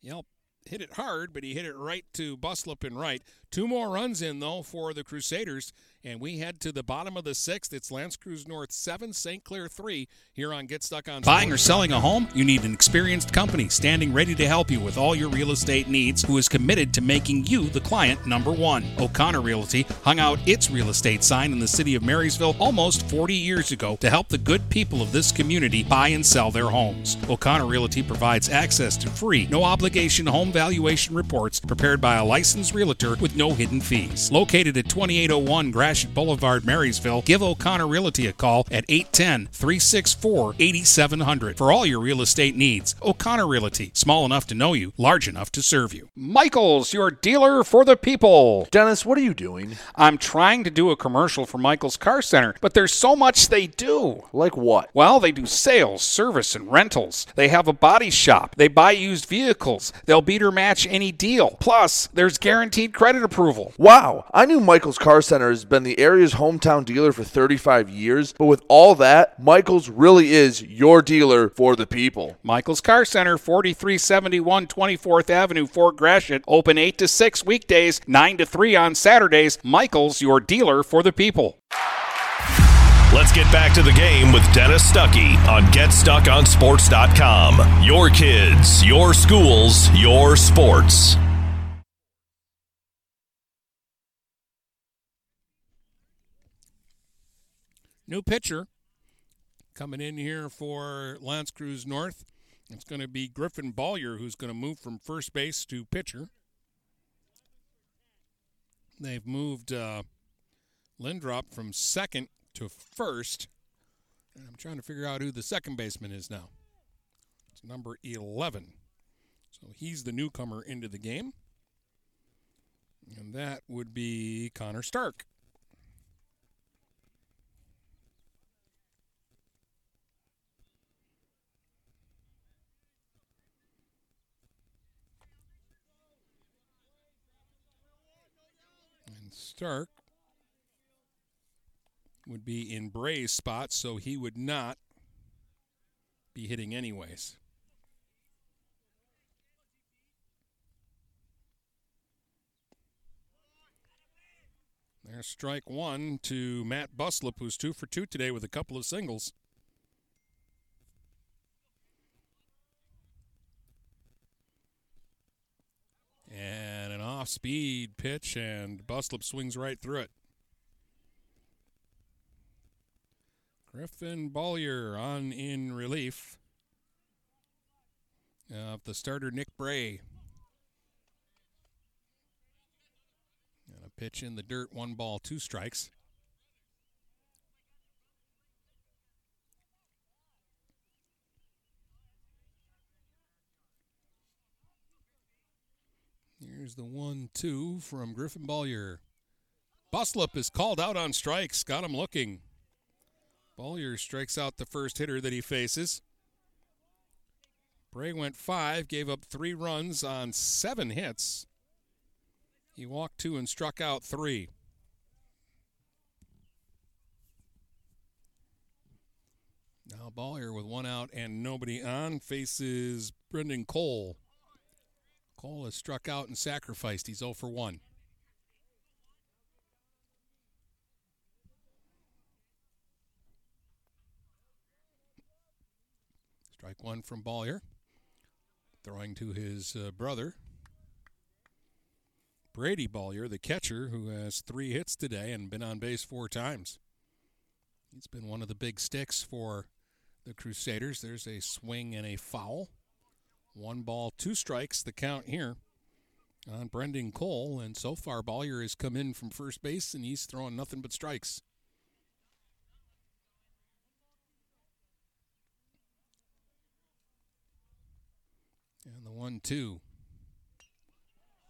Yelp hit it hard, but he hit it right to Buslup and right. Two more runs in, though, for the Crusaders, and we head to the bottom of the sixth. It's L'Anse Creuse North 7, St. Clair 3 here on Get Stuck on Buying or selling a home? You need an experienced company standing ready to help you with all your real estate needs who is committed to making you the client number one. O'Connor Realty hung out its real estate sign in the city of Marysville almost 40 years ago to help the good people of this community buy and sell their homes. O'Connor Realty provides access to free, no obligation home valuation reports prepared by a licensed realtor with no hidden fees. Located at 2801 Grass Gratiot Boulevard, Marysville, give O'Connor Realty a call at 810 364 8700 for all your real estate needs. O'Connor Realty, small enough to know you, large enough to serve you. Michaels, your dealer for the people. Dennis, what are you doing? I'm trying to do a commercial for Michaels Car Center, but there's so much they do. Like what? Well, they do sales, service, and rentals. They have a body shop. They buy used vehicles. They'll beat or match any deal. Plus, there's guaranteed credit approval. Wow, I knew Michael's Car Center has been the area's hometown dealer for 35 years, but with all that, Michael's really is your dealer for the people. Michael's Car Center, 4371 24th Avenue, Fort Gratiot, open 8 to 6 weekdays, 9 to 3 on Saturdays. Michael's, your dealer for the people. Let's get back to the game with Dennis Stuckey on GetStuckOnSports.com. Your kids, your schools, your sports. New pitcher coming in here for L'Anse Creuse North. It's going to be Griffin Bollier who's going to move from first base to pitcher. They've moved uh, Lindrop from second to first. And I'm trying to figure out who the second baseman is now. It's number 11. So he's the newcomer into the game. And that would be Connor Stark. And Stark would be in Bray's spot, so he would not be hitting anyways. There's strike one to Matt Buslup, who's two for two today with a couple of singles. And an off speed pitch, and Buslup swings right through it. Griffin Bollier on in relief of the starter Nick Bray. And a pitch in the dirt, one ball, two strikes. Here's the one two from Griffin Bollier. Buslup is called out on strikes, got him looking. Bollier strikes out the first hitter that he faces. Bray went five, gave up three runs on seven hits. He walked two and struck out three. Now Bollier with one out and nobody on faces Brendan Cole. Cole has struck out and sacrificed. He's 0 for 1. Strike one from Bollier. Throwing to his uh, brother, Brady Bollier, the catcher, who has three hits today and been on base four times. He's been one of the big sticks for the Crusaders. There's a swing and a foul. One ball, two strikes, the count here on Brendan Cole. And so far, Bollier has come in from first base and he's throwing nothing but strikes. And the one two.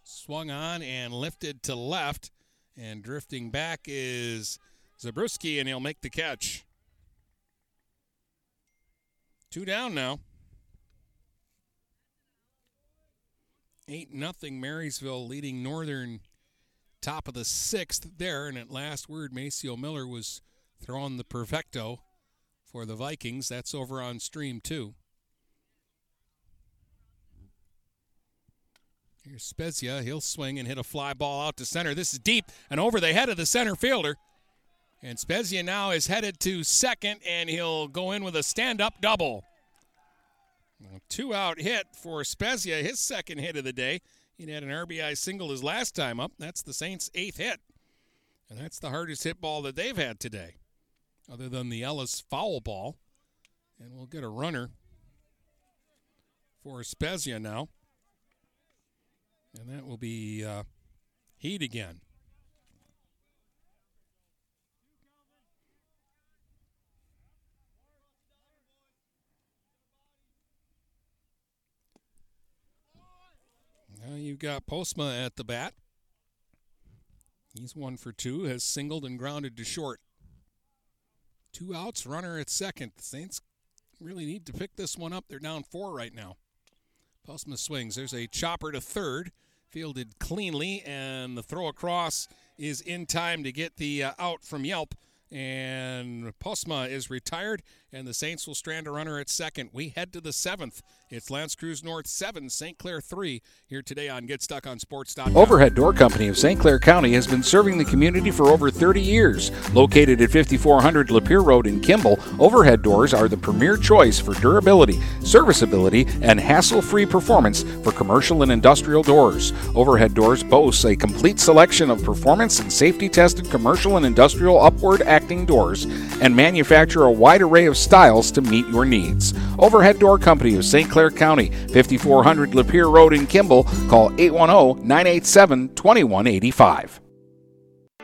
Swung on and lifted to left. And drifting back is Zabruski, and he'll make the catch. Two down now. 8 nothing Marysville leading Northern top of the sixth there. And at last word, Maceo Miller was throwing the perfecto for the Vikings. That's over on stream two. Here's Spezia. He'll swing and hit a fly ball out to center. This is deep and over the head of the center fielder. And Spezia now is headed to second, and he'll go in with a stand up double. Two out hit for Spezia, his second hit of the day. He had an RBI single his last time up. That's the Saints' eighth hit. And that's the hardest hit ball that they've had today, other than the Ellis foul ball. And we'll get a runner for Spezia now. And that will be uh, Heat again. We've got Postma at the bat. He's one for two, has singled and grounded to short. Two outs, runner at second. The Saints really need to pick this one up. They're down four right now. Postma swings. There's a chopper to third, fielded cleanly, and the throw across is in time to get the uh, out from Yelp. And Postma is retired, and the Saints will strand a runner at second. We head to the seventh. It's L'Anse Creuse North 7, St. Clair 3, here today on GetStuckOnSports.com. Overhead Door Company of St. Clair County has been serving the community for over 30 years. Located at 5400 Lapeer Road in Kimball, Overhead Doors are the premier choice for durability, serviceability, and hassle free performance for commercial and industrial doors. Overhead Doors boasts a complete selection of performance and safety tested commercial and industrial upward acting doors and manufacture a wide array of styles to meet your needs. Overhead Door Company of St. Clair County, 5400 Lapeer Road in Kimball. Call 810 987 2185.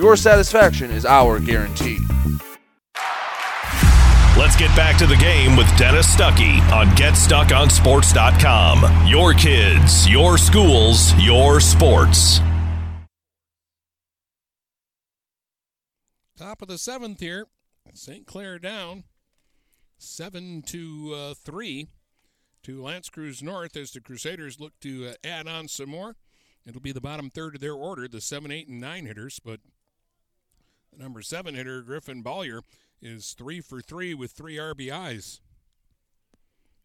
your satisfaction is our guarantee. Let's get back to the game with Dennis Stuckey on GetStuckOnSports.com. Your kids, your schools, your sports. Top of the seventh here. St. Clair down seven to uh, three to L'Anse Creuse North as the Crusaders look to uh, add on some more. It'll be the bottom third of their order, the seven, eight, and nine hitters. But the number seven hitter, Griffin Bollier, is three for three with three RBIs.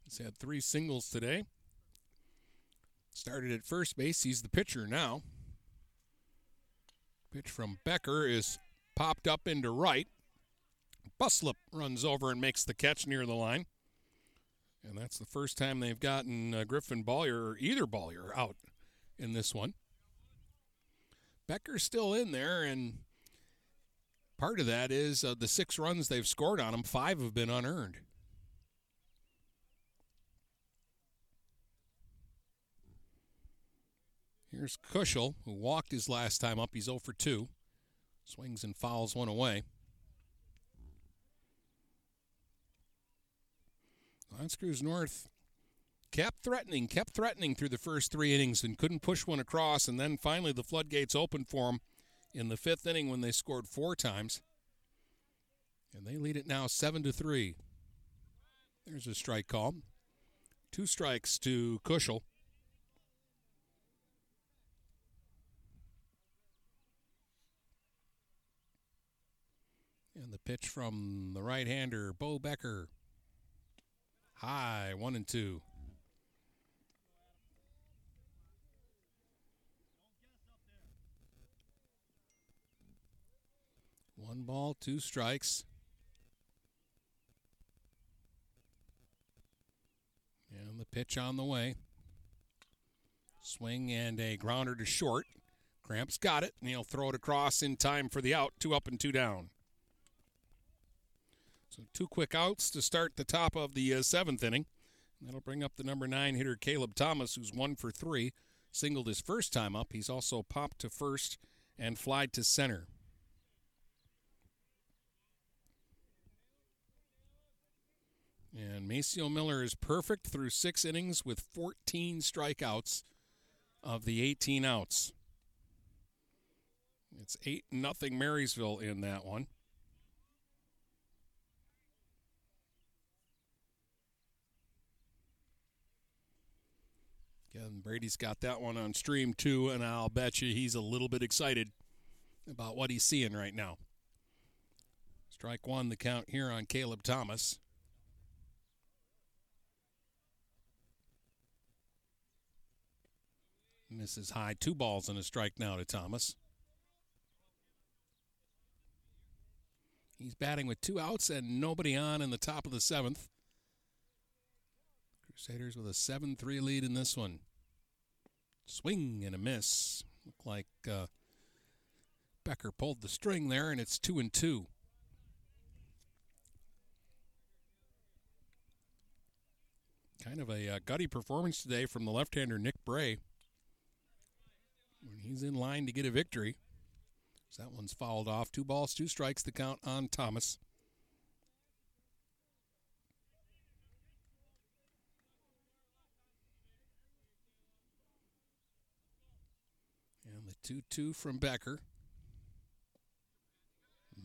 He's had three singles today. Started at first base. He's the pitcher now. Pitch from Becker is popped up into right. Buslup runs over and makes the catch near the line. And that's the first time they've gotten uh, Griffin Bollier or either Bollier out in this one. Becker's still in there, and part of that is uh, the six runs they've scored on him, five have been unearned. Here's Kushel, who walked his last time up. He's 0 for 2. Swings and fouls one away. L'Anse Creuse North kept threatening, kept threatening through the first three innings and couldn't push one across. And then finally the floodgates opened for them in the fifth inning when they scored four times. And they lead it now seven to three. There's a strike call. Two strikes to Kushel. And the pitch from the right hander, Bo Becker. High, one and two. One ball, two strikes. And the pitch on the way. Swing and a grounder to short. Cramps got it, and he'll throw it across in time for the out. Two up and two down. So two quick outs to start the top of the uh, seventh inning. That'll bring up the number nine hitter Caleb Thomas, who's one for three. Singled his first time up. He's also popped to first and flied to center. And Maceo Miller is perfect through six innings with 14 strikeouts of the 18 outs. It's 8 nothing Marysville in that one. Again, Brady's got that one on stream too, and I'll bet you he's a little bit excited about what he's seeing right now. Strike one, the count here on Caleb Thomas. Misses high. Two balls and a strike now to Thomas. He's batting with two outs and nobody on in the top of the seventh. Crusaders with a 7 3 lead in this one. Swing and a miss. Looked like uh, Becker pulled the string there, and it's two and two. Kind of a uh, gutty performance today from the left-hander Nick Bray. When he's in line to get a victory. So that one's fouled off. Two balls, two strikes to count on Thomas. And the 2 2 from Becker.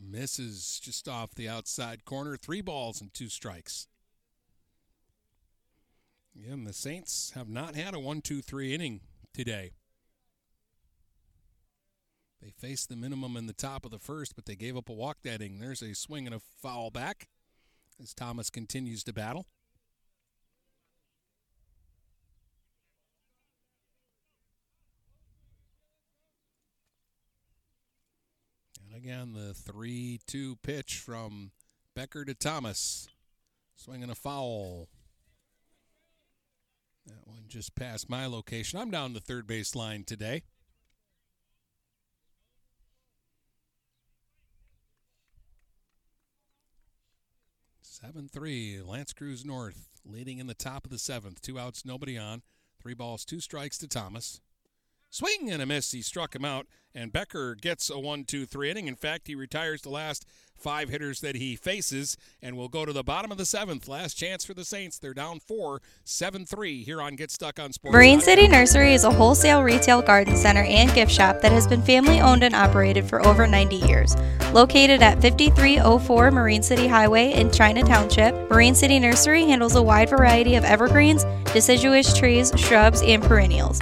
Misses just off the outside corner. Three balls and two strikes. Again, the Saints have not had a 1 2 3 inning today. They faced the minimum in the top of the first, but they gave up a walk that inning. There's a swing and a foul back as Thomas continues to battle. And again, the 3 2 pitch from Becker to Thomas. Swinging a foul. That one just passed my location. I'm down the third base line today. Seven three. L'Anse Creuse North leading in the top of the seventh. Two outs, nobody on. Three balls, two strikes to Thomas. Swing and a miss. He struck him out, and Becker gets a one-two-three inning. In fact, he retires the last five hitters that he faces and will go to the bottom of the seventh. Last chance for the Saints. They're down four, 7 3 here on Get Stuck on Sports. Marine City Nursery is a wholesale retail garden center and gift shop that has been family owned and operated for over 90 years. Located at 5304 Marine City Highway in China Township, Marine City Nursery handles a wide variety of evergreens, deciduous trees, shrubs, and perennials.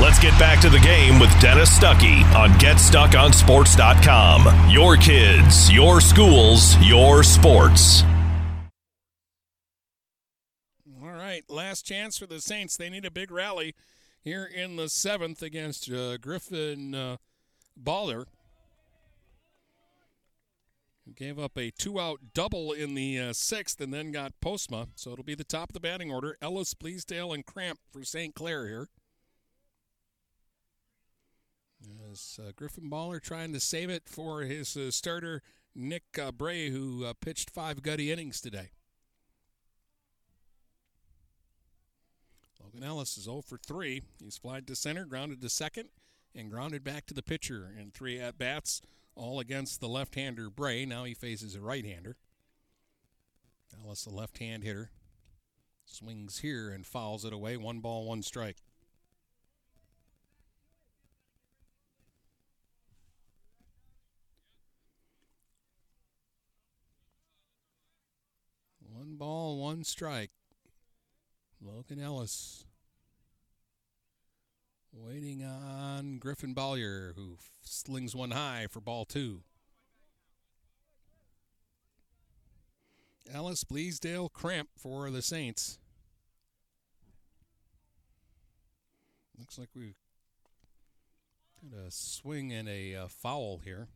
Let's get back to the game with Dennis Stuckey on GetStuckOnSports.com. Your kids, your schools, your sports. All right, last chance for the Saints. They need a big rally here in the seventh against uh, Griffin uh, Bollier. Gave up a two out double in the uh, sixth and then got Postma. So it'll be the top of the batting order. Ellis, Bleasdale, and Cramp for St. Clair here. As uh, Griffin Bollier trying to save it for his uh, starter, Nick uh, Bray, who uh, pitched five gutty innings today. Logan Ellis is 0 for 3. He's flied to center, grounded to second, and grounded back to the pitcher in three at bats, all against the left hander Bray. Now he faces a right hander. Ellis, the left hand hitter, swings here and fouls it away. One ball, one strike. One ball, one strike. Logan Ellis waiting on Griffin Bollier, who slings one high for ball two. Ellis Bleasdale cramp for the Saints. Looks like we've got a swing and a uh, foul here.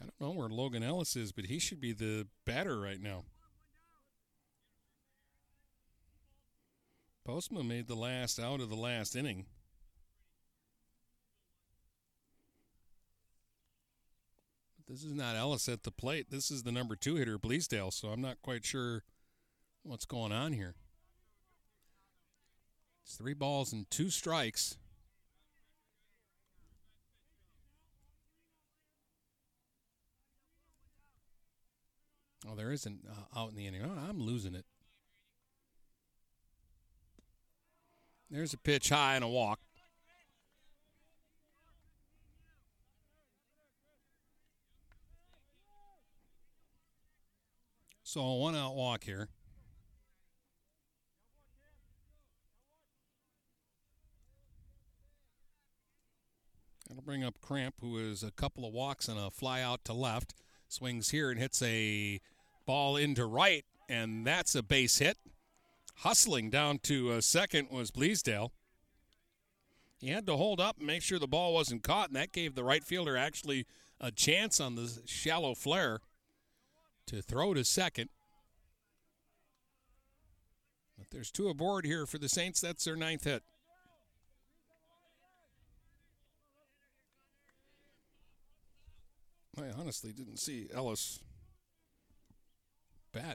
I don't know where Logan Ellis is, but he should be the batter right now. Postma made the last out of the last inning. This is not Ellis at the plate. This is the number two hitter, Bleasdale, so I'm not quite sure what's going on here. It's three balls and two strikes. Oh, there isn't uh, out in the inning. Oh, I'm losing it. There's a pitch high and a walk. So a one out walk here. That'll bring up Cramp, who is a couple of walks and a fly out to left. Swings here and hits a ball into right, and that's a base hit. Hustling down to uh, second was Bleasdale. He had to hold up and make sure the ball wasn't caught, and that gave the right fielder actually a chance on the shallow flare to throw to second. But there's two aboard here for the Saints. That's their ninth hit. I honestly didn't see Ellis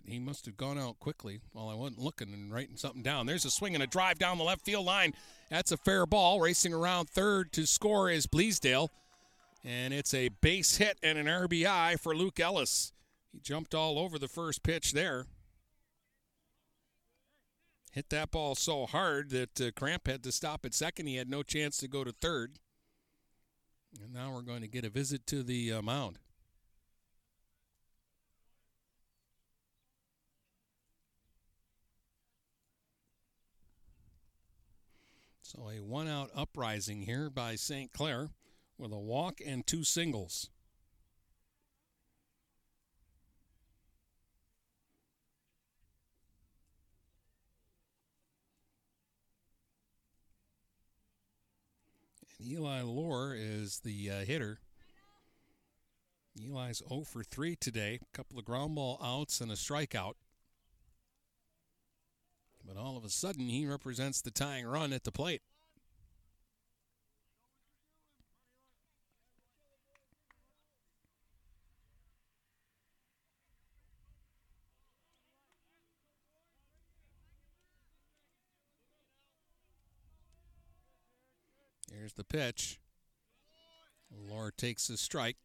He must have gone out quickly while I wasn't looking and writing something down. There's a swing and a drive down the left field line. That's a fair ball. Racing around third to score is Bleasdale. And it's a base hit and an RBI for Luke Ellis. He jumped all over the first pitch there. Hit that ball so hard that uh, Cramp had to stop at second. He had no chance to go to third. And now we're going to get a visit to the uh, mound. So a one out uprising here by St. Clair with a walk and two singles. And Eli Lohr is the uh, hitter. Eli's 0 for 3 today. A couple of ground ball outs and a strikeout. But all of a sudden, he represents the tying run at the plate. Here's the pitch. Lohr takes a strike.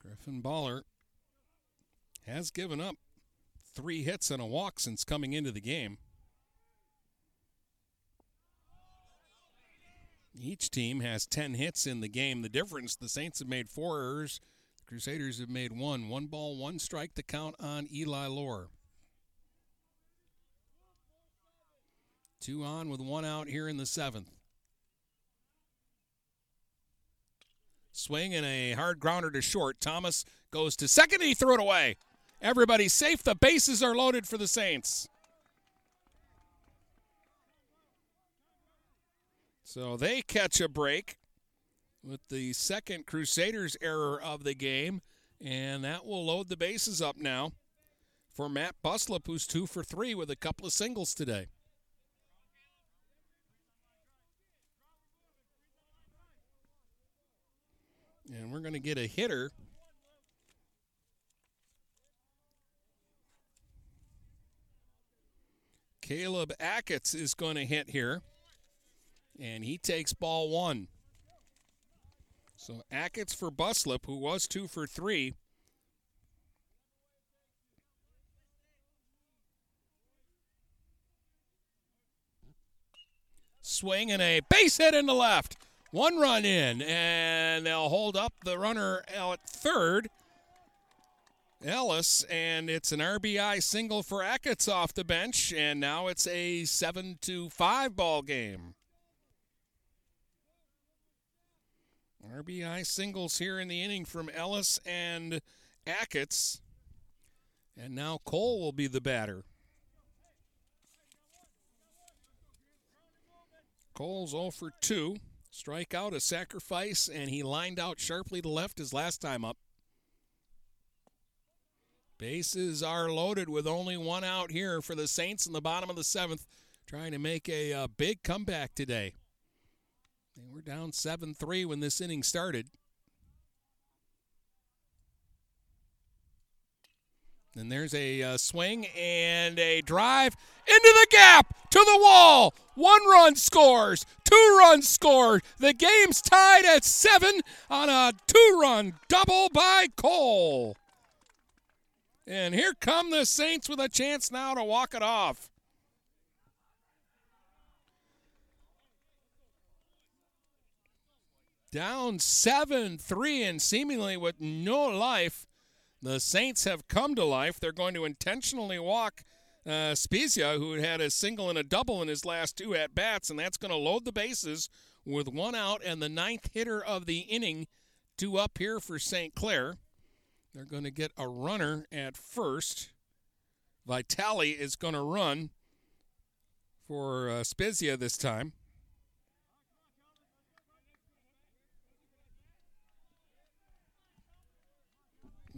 Griffin Bollier has given up three hits and a walk since coming into the game. Each team has 10 hits in the game. The difference the Saints have made four errors, the Crusaders have made one. One ball, one strike to count on Eli Lohr. Two on with one out here in the seventh. Swing and a hard grounder to short. Thomas goes to second and he threw it away. Everybody's safe. The bases are loaded for the Saints. So they catch a break with the second Crusaders error of the game, and that will load the bases up now for Matt Buslup, who's two for three with a couple of singles today. And we're going to get a hitter. Caleb Achatz is going to hit here. And he takes ball one. So Achatz for Buslup, who was two for three. Swing and a base hit in the left. One run in, and they'll hold up the runner at third. Ellis, and it's an RBI single for Achatz off the bench, and now it's a 7 to 5 ball game. RBI singles here in the inning from Ellis and Achatz. And now Cole will be the batter. Cole's 0 for 2. Strikeout, a sacrifice, and he lined out sharply to left his last time up. Bases are loaded with only one out here for the Saints in the bottom of the seventh, trying to make a, a big comeback today. They were down 7 3 when this inning started. And there's a uh, swing and a drive into the gap to the wall. One run scores, two runs scored. The game's tied at seven on a two run double by Cole. And here come the Saints with a chance now to walk it off. Down 7 3, and seemingly with no life, the Saints have come to life. They're going to intentionally walk uh, Spezia, who had a single and a double in his last two at bats, and that's going to load the bases with one out and the ninth hitter of the inning, two up here for St. Clair. They're going to get a runner at first. Vitali is going to run for uh, Spezia this time.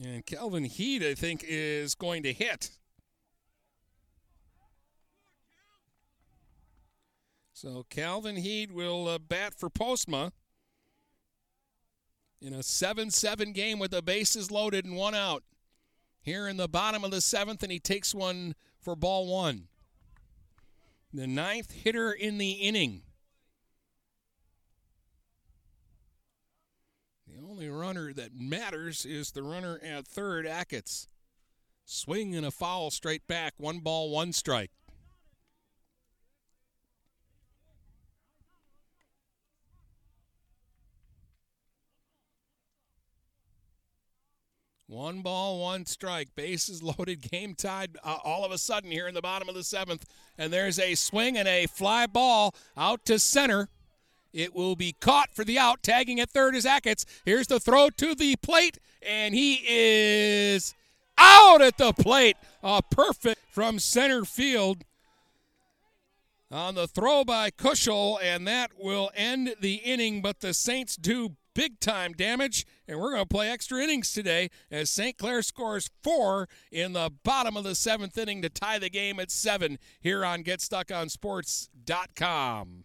And Calvin Heat, I think, is going to hit. So Calvin Heat will uh, bat for Postma in a 7 7 game with the bases loaded and one out. Here in the bottom of the seventh, and he takes one for ball one. The ninth hitter in the inning. The only runner that matters is the runner at third, Achatz. Swing and a foul straight back. One ball, one strike. One ball, one strike. Bases loaded, game tied uh, all of a sudden here in the bottom of the seventh. And there's a swing and a fly ball out to center. It will be caught for the out. Tagging at third is Achatz. Here's the throw to the plate, and he is out at the plate. Uh, perfect from center field on the throw by Kushel, and that will end the inning. But the Saints do big time damage, and we're going to play extra innings today as St. Clair scores four in the bottom of the seventh inning to tie the game at seven here on GetStuckOnSports.com.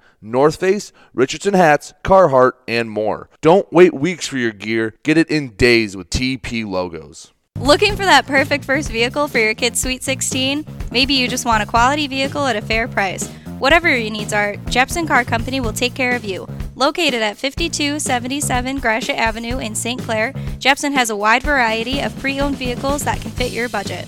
North Face, Richardson hats, Carhartt, and more. Don't wait weeks for your gear. Get it in days with TP logos. Looking for that perfect first vehicle for your kid's Sweet 16? Maybe you just want a quality vehicle at a fair price. Whatever your needs are, Jepson Car Company will take care of you. Located at 5277 Gratiot Avenue in St. Clair, Jepson has a wide variety of pre owned vehicles that can fit your budget.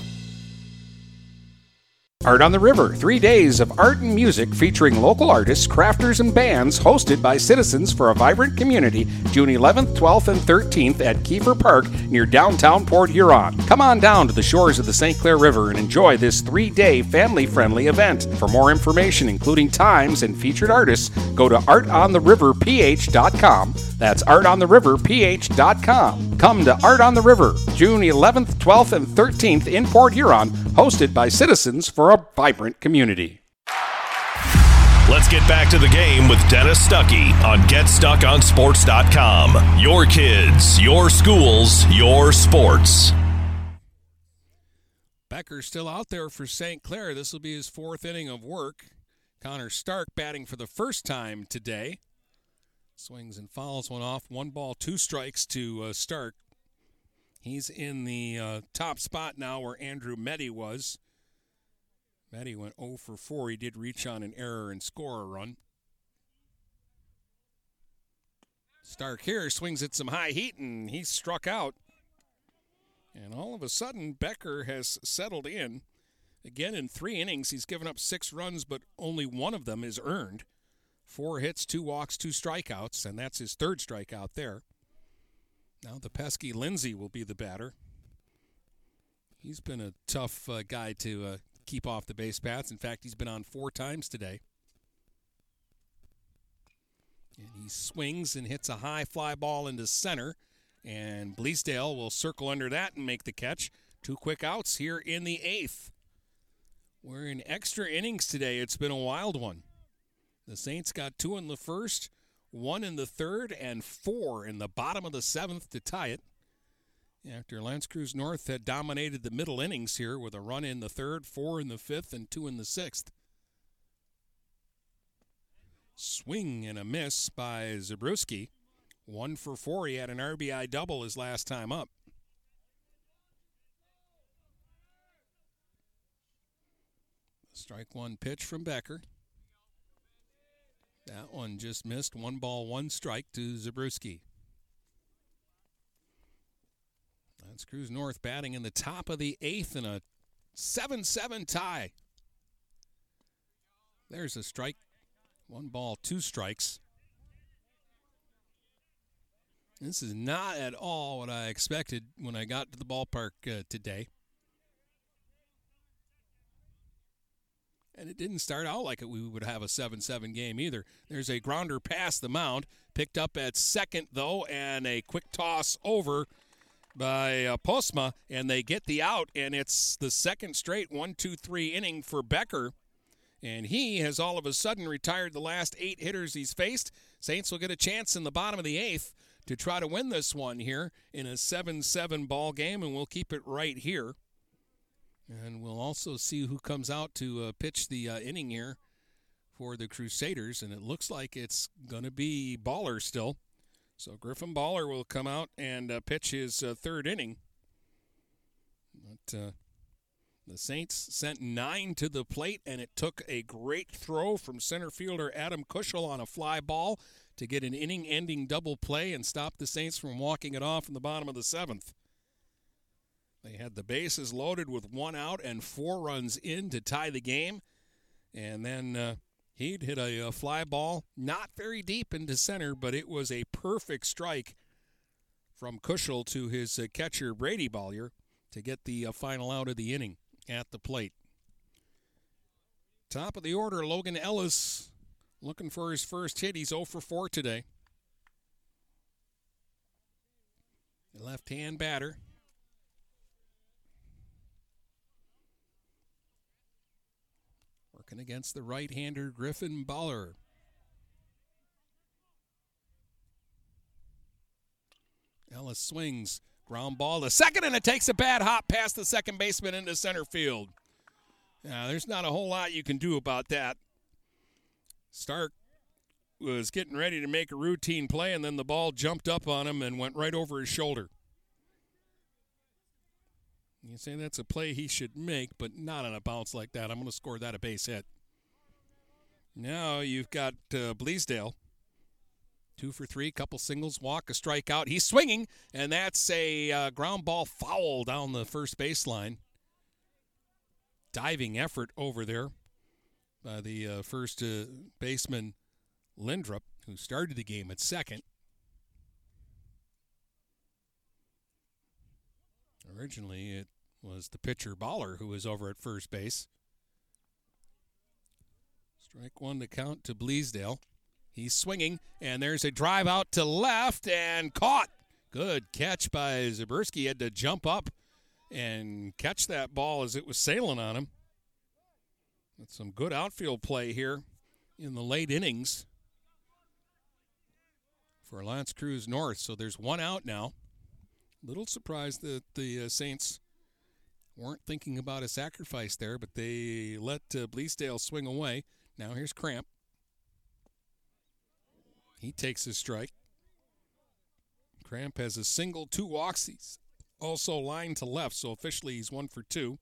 Art on the River, three days of art and music featuring local artists, crafters, and bands, hosted by citizens for a vibrant community, June 11th, 12th, and 13th at Kiefer Park near downtown Port Huron. Come on down to the shores of the St. Clair River and enjoy this three day family friendly event. For more information, including times and featured artists, go to artontheriverph.com. That's artontheriverph.com. Come to Art on the River, June 11th, 12th, and 13th in Port Huron, hosted by citizens for a vibrant community. Let's get back to the game with Dennis Stuckey on GetStuckOnSports.com. Your kids, your schools, your sports. Becker's still out there for St. Clair. This will be his fourth inning of work. Connor Stark batting for the first time today. Swings and fouls one off. One ball, two strikes to uh, Stark. He's in the uh, top spot now where Andrew Meddy was. Meddy went 0 for 4. He did reach on an error and score a run. Stark here swings at some high heat and he's struck out. And all of a sudden, Becker has settled in. Again, in three innings, he's given up six runs, but only one of them is earned. Four hits, two walks, two strikeouts, and that's his third strikeout there. Now the pesky Lindsay will be the batter. He's been a tough uh, guy to uh, keep off the base paths. In fact, he's been on four times today. And he swings and hits a high fly ball into center. And Bleasdale will circle under that and make the catch. Two quick outs here in the eighth. We're in extra innings today. It's been a wild one. The Saints got two in the first, one in the third, and four in the bottom of the seventh to tie it. After L'Anse Creuse North had dominated the middle innings here with a run in the third, four in the fifth, and two in the sixth. Swing and a miss by Zabruski. One for four. He had an RBI double his last time up. Strike one pitch from Becker. That one just missed. One ball, one strike to Zabruski. L'Anse Creuse North batting in the top of the eighth in a 7 7 tie. There's a strike. One ball, two strikes. This is not at all what I expected when I got to the ballpark uh, today. And it didn't start out like it, we would have a 7 7 game either. There's a grounder past the mound, picked up at second, though, and a quick toss over by uh, Postma, and they get the out, and it's the second straight 1 2 3 inning for Becker. And he has all of a sudden retired the last eight hitters he's faced. Saints will get a chance in the bottom of the eighth to try to win this one here in a 7 7 ball game, and we'll keep it right here. And we'll also see who comes out to uh, pitch the uh, inning here for the Crusaders. And it looks like it's going to be Bollier still. So Griffin Bollier will come out and uh, pitch his uh, third inning. But uh, the Saints sent nine to the plate, and it took a great throw from center fielder Adam Kushel on a fly ball to get an inning ending double play and stop the Saints from walking it off in the bottom of the seventh. They had the bases loaded with one out and four runs in to tie the game. And then uh, he'd hit a, a, fly ball, not very deep into center, but it was a perfect strike from Kushel to his uh, catcher, Brady Bollier, to get the uh, final out of the inning at the plate. Top of the order, Logan Ellis looking for his first hit. He's 0 for 4 today. Left hand batter. Against the right hander, Griffin Bollier. Ellis swings, ground ball to second, and it takes a bad hop past the second baseman into center field. Now, there's not a whole lot you can do about that. Stark was getting ready to make a routine play, and then the ball jumped up on him and went right over his shoulder. You say that's a play he should make, but not on a bounce like that. I'm going to score that a base hit. Now you've got uh, Bleasdale. Two for three, couple singles, walk, a strikeout. He's swinging, and that's a uh, ground ball foul down the first baseline. Diving effort over there by the uh, first uh, baseman, Lindrup, who started the game at second. Originally, it was the pitcher Bollier who was over at first base. Strike one to count to Bleasdale. He's swinging, and there's a drive out to left and caught. Good catch by Zabriskie. Had to jump up and catch that ball as it was sailing on him. That's some good outfield play here in the late innings for L'Anse Creuse North. So there's one out now. Little surprised that the uh, Saints weren't thinking about a sacrifice there, but they let uh, Bleasdale swing away. Now here's Cramp. He takes his strike. Cramp has a single, two walks. He's also lined to left, so officially he's one for two.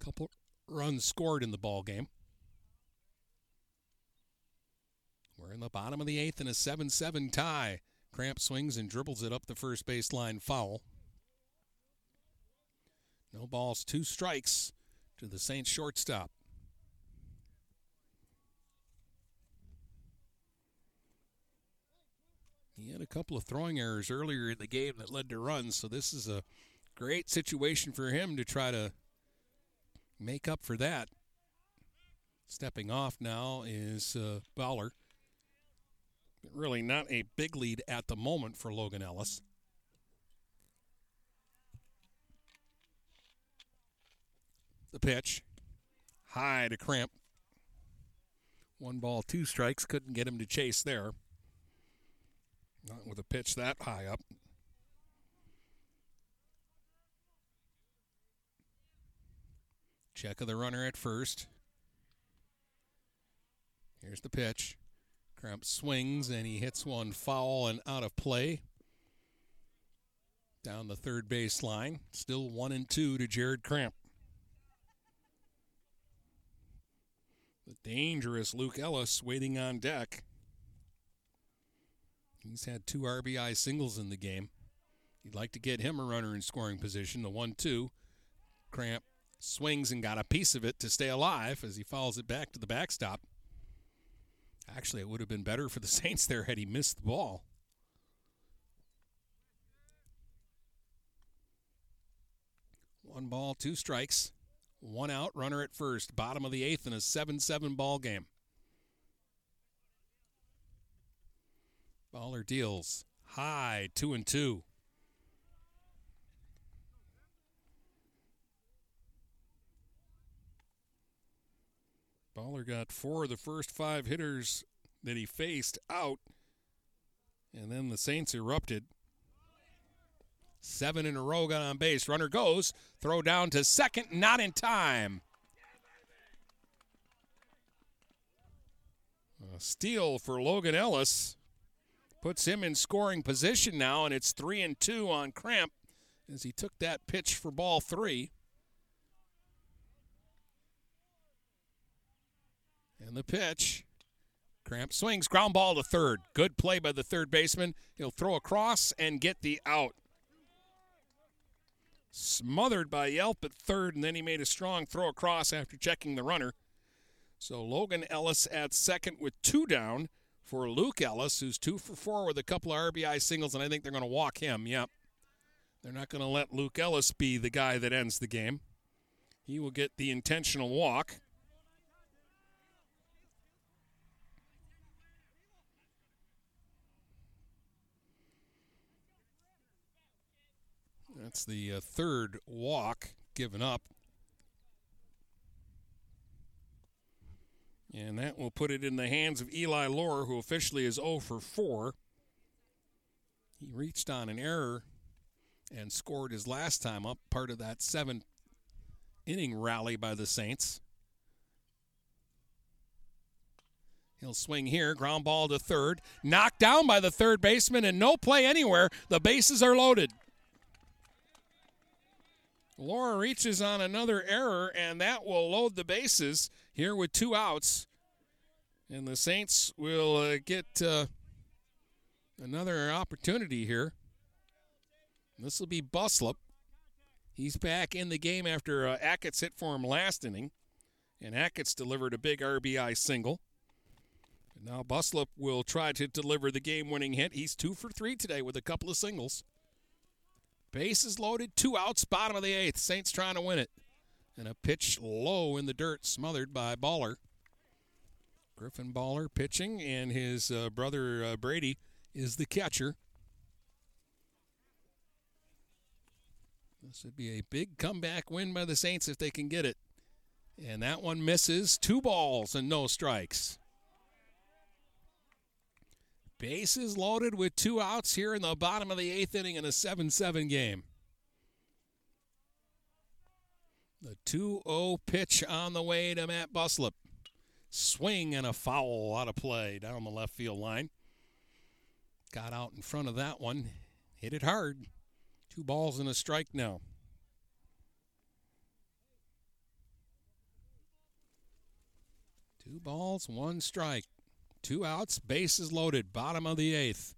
A Couple runs scored in the ball game. We're in the bottom of the eighth in a 7 7 tie. Cramp swings and dribbles it up the first baseline foul. No balls, two strikes to the Saints shortstop. He had a couple of throwing errors earlier in the game that led to runs, so this is a great situation for him to try to make up for that. Stepping off now is uh, Bollier. Really not a big lead at the moment for Logan Ellis. The pitch. High to Cramp. One ball, two strikes. Couldn't get him to chase there. Not with a pitch that high up. Check of the runner at first. Here's the pitch. Cramp swings and he hits one foul and out of play. Down the third base line. Still one and two to Jarrett Cramp. The dangerous Luke Ellis waiting on deck. He's had two RBI singles in the game. You'd like to get him a runner in scoring position. The 1 2. Cramp swings and got a piece of it to stay alive as he follows it back to the backstop. Actually, it would have been better for the Saints there had he missed the ball. One ball, two strikes, one out, runner at first, bottom of the eighth in a 7 7 ball game. Bollier deals high, two and two. Bollier got four of the first five hitters that he faced out, and then the Saints erupted. Seven in a row got on base. Runner goes, throw down to second, not in time. A steal for Logan Ellis puts him in scoring position now, and it's three and two on Cramp as he took that pitch for ball three. And the pitch. Cramp swings, ground ball to third. Good play by the third baseman. He'll throw across and get the out. Smothered by Yelp at third, and then he made a strong throw across after checking the runner. So Logan Ellis at second with two down for Luke Ellis, who's two for four with a couple of RBI singles, and I think they're going to walk him. Yep. They're not going to let Luke Ellis be the guy that ends the game. He will get the intentional walk. That's the uh, third walk given up. And that will put it in the hands of Eli Lohr, who officially is 0 for 4. He reached on an error and scored his last time up, part of that seventh inning rally by the Saints. He'll swing here, ground ball to third, knocked down by the third baseman, and no play anywhere. The bases are loaded. Lohr reaches on another error, and that will load the bases here with two outs. And the Saints will uh, get uh, another opportunity here. This will be Buslup. He's back in the game after uh, Achatz hit for him last inning. And Achatz delivered a big RBI single. And now Buslup will try to deliver the game winning hit. He's two for three today with a couple of singles. Bases loaded, two outs, bottom of the eighth. Saints trying to win it. And a pitch low in the dirt, smothered by Bollier. Griffin Bollier pitching, and his uh, brother uh, Brady is the catcher. This would be a big comeback win by the Saints if they can get it. And that one misses. Two balls and no strikes. Bases loaded with two outs here in the bottom of the eighth inning in a 7 7 game. The 2 0 pitch on the way to Matt Buslup. Swing and a foul out of play down the left field line. Got out in front of that one. Hit it hard. Two balls and a strike now. Two balls, one strike. Two outs, bases loaded, bottom of the eighth.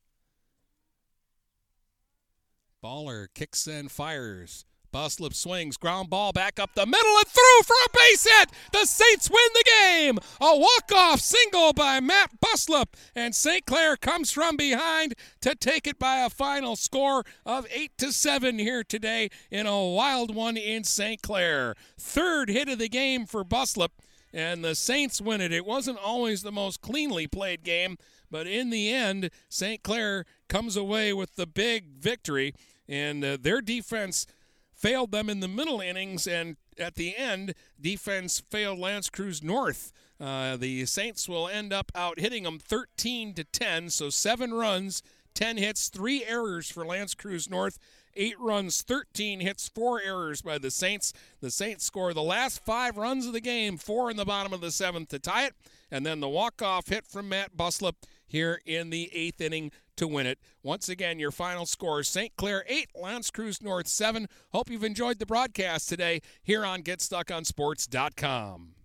Bollier kicks and fires. Buslup swings, ground ball back up the middle and through for a base hit. The Saints win the game. A walk-off single by Matt Buslup, and St. Clair comes from behind to take it by a final score of eight to seven here today in a wild one in St. Clair. Third hit of the game for Buslup, and the Saints win it. It wasn't always the most cleanly played game, but in the end, St. Clair comes away with the big victory, and uh, their defense failed them in the middle innings, and at the end, defense failed L'Anse Creuse North. Uh, the Saints will end up out hitting them 13 to 10, so seven runs, 10 hits, three errors for L'Anse Creuse North. Eight runs, 13 hits, four errors by the Saints. The Saints score the last five runs of the game, four in the bottom of the seventh to tie it, and then the walk-off hit from Matt Buslup here in the eighth inning to win it. Once again, your final score St. Clair 8, L'Anse Creuse North 7. Hope you've enjoyed the broadcast today here on GetStuckOnSports.com.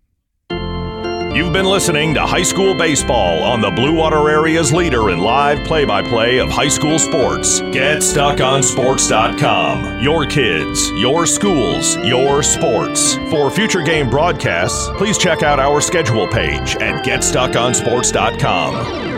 You've been listening to High School Baseball on the Blue Water Area's leader in live play by play of high school sports. Get GetStuckOnSports.com. Your kids, your schools, your sports. For future game broadcasts, please check out our schedule page at GetStuckOnSports.com.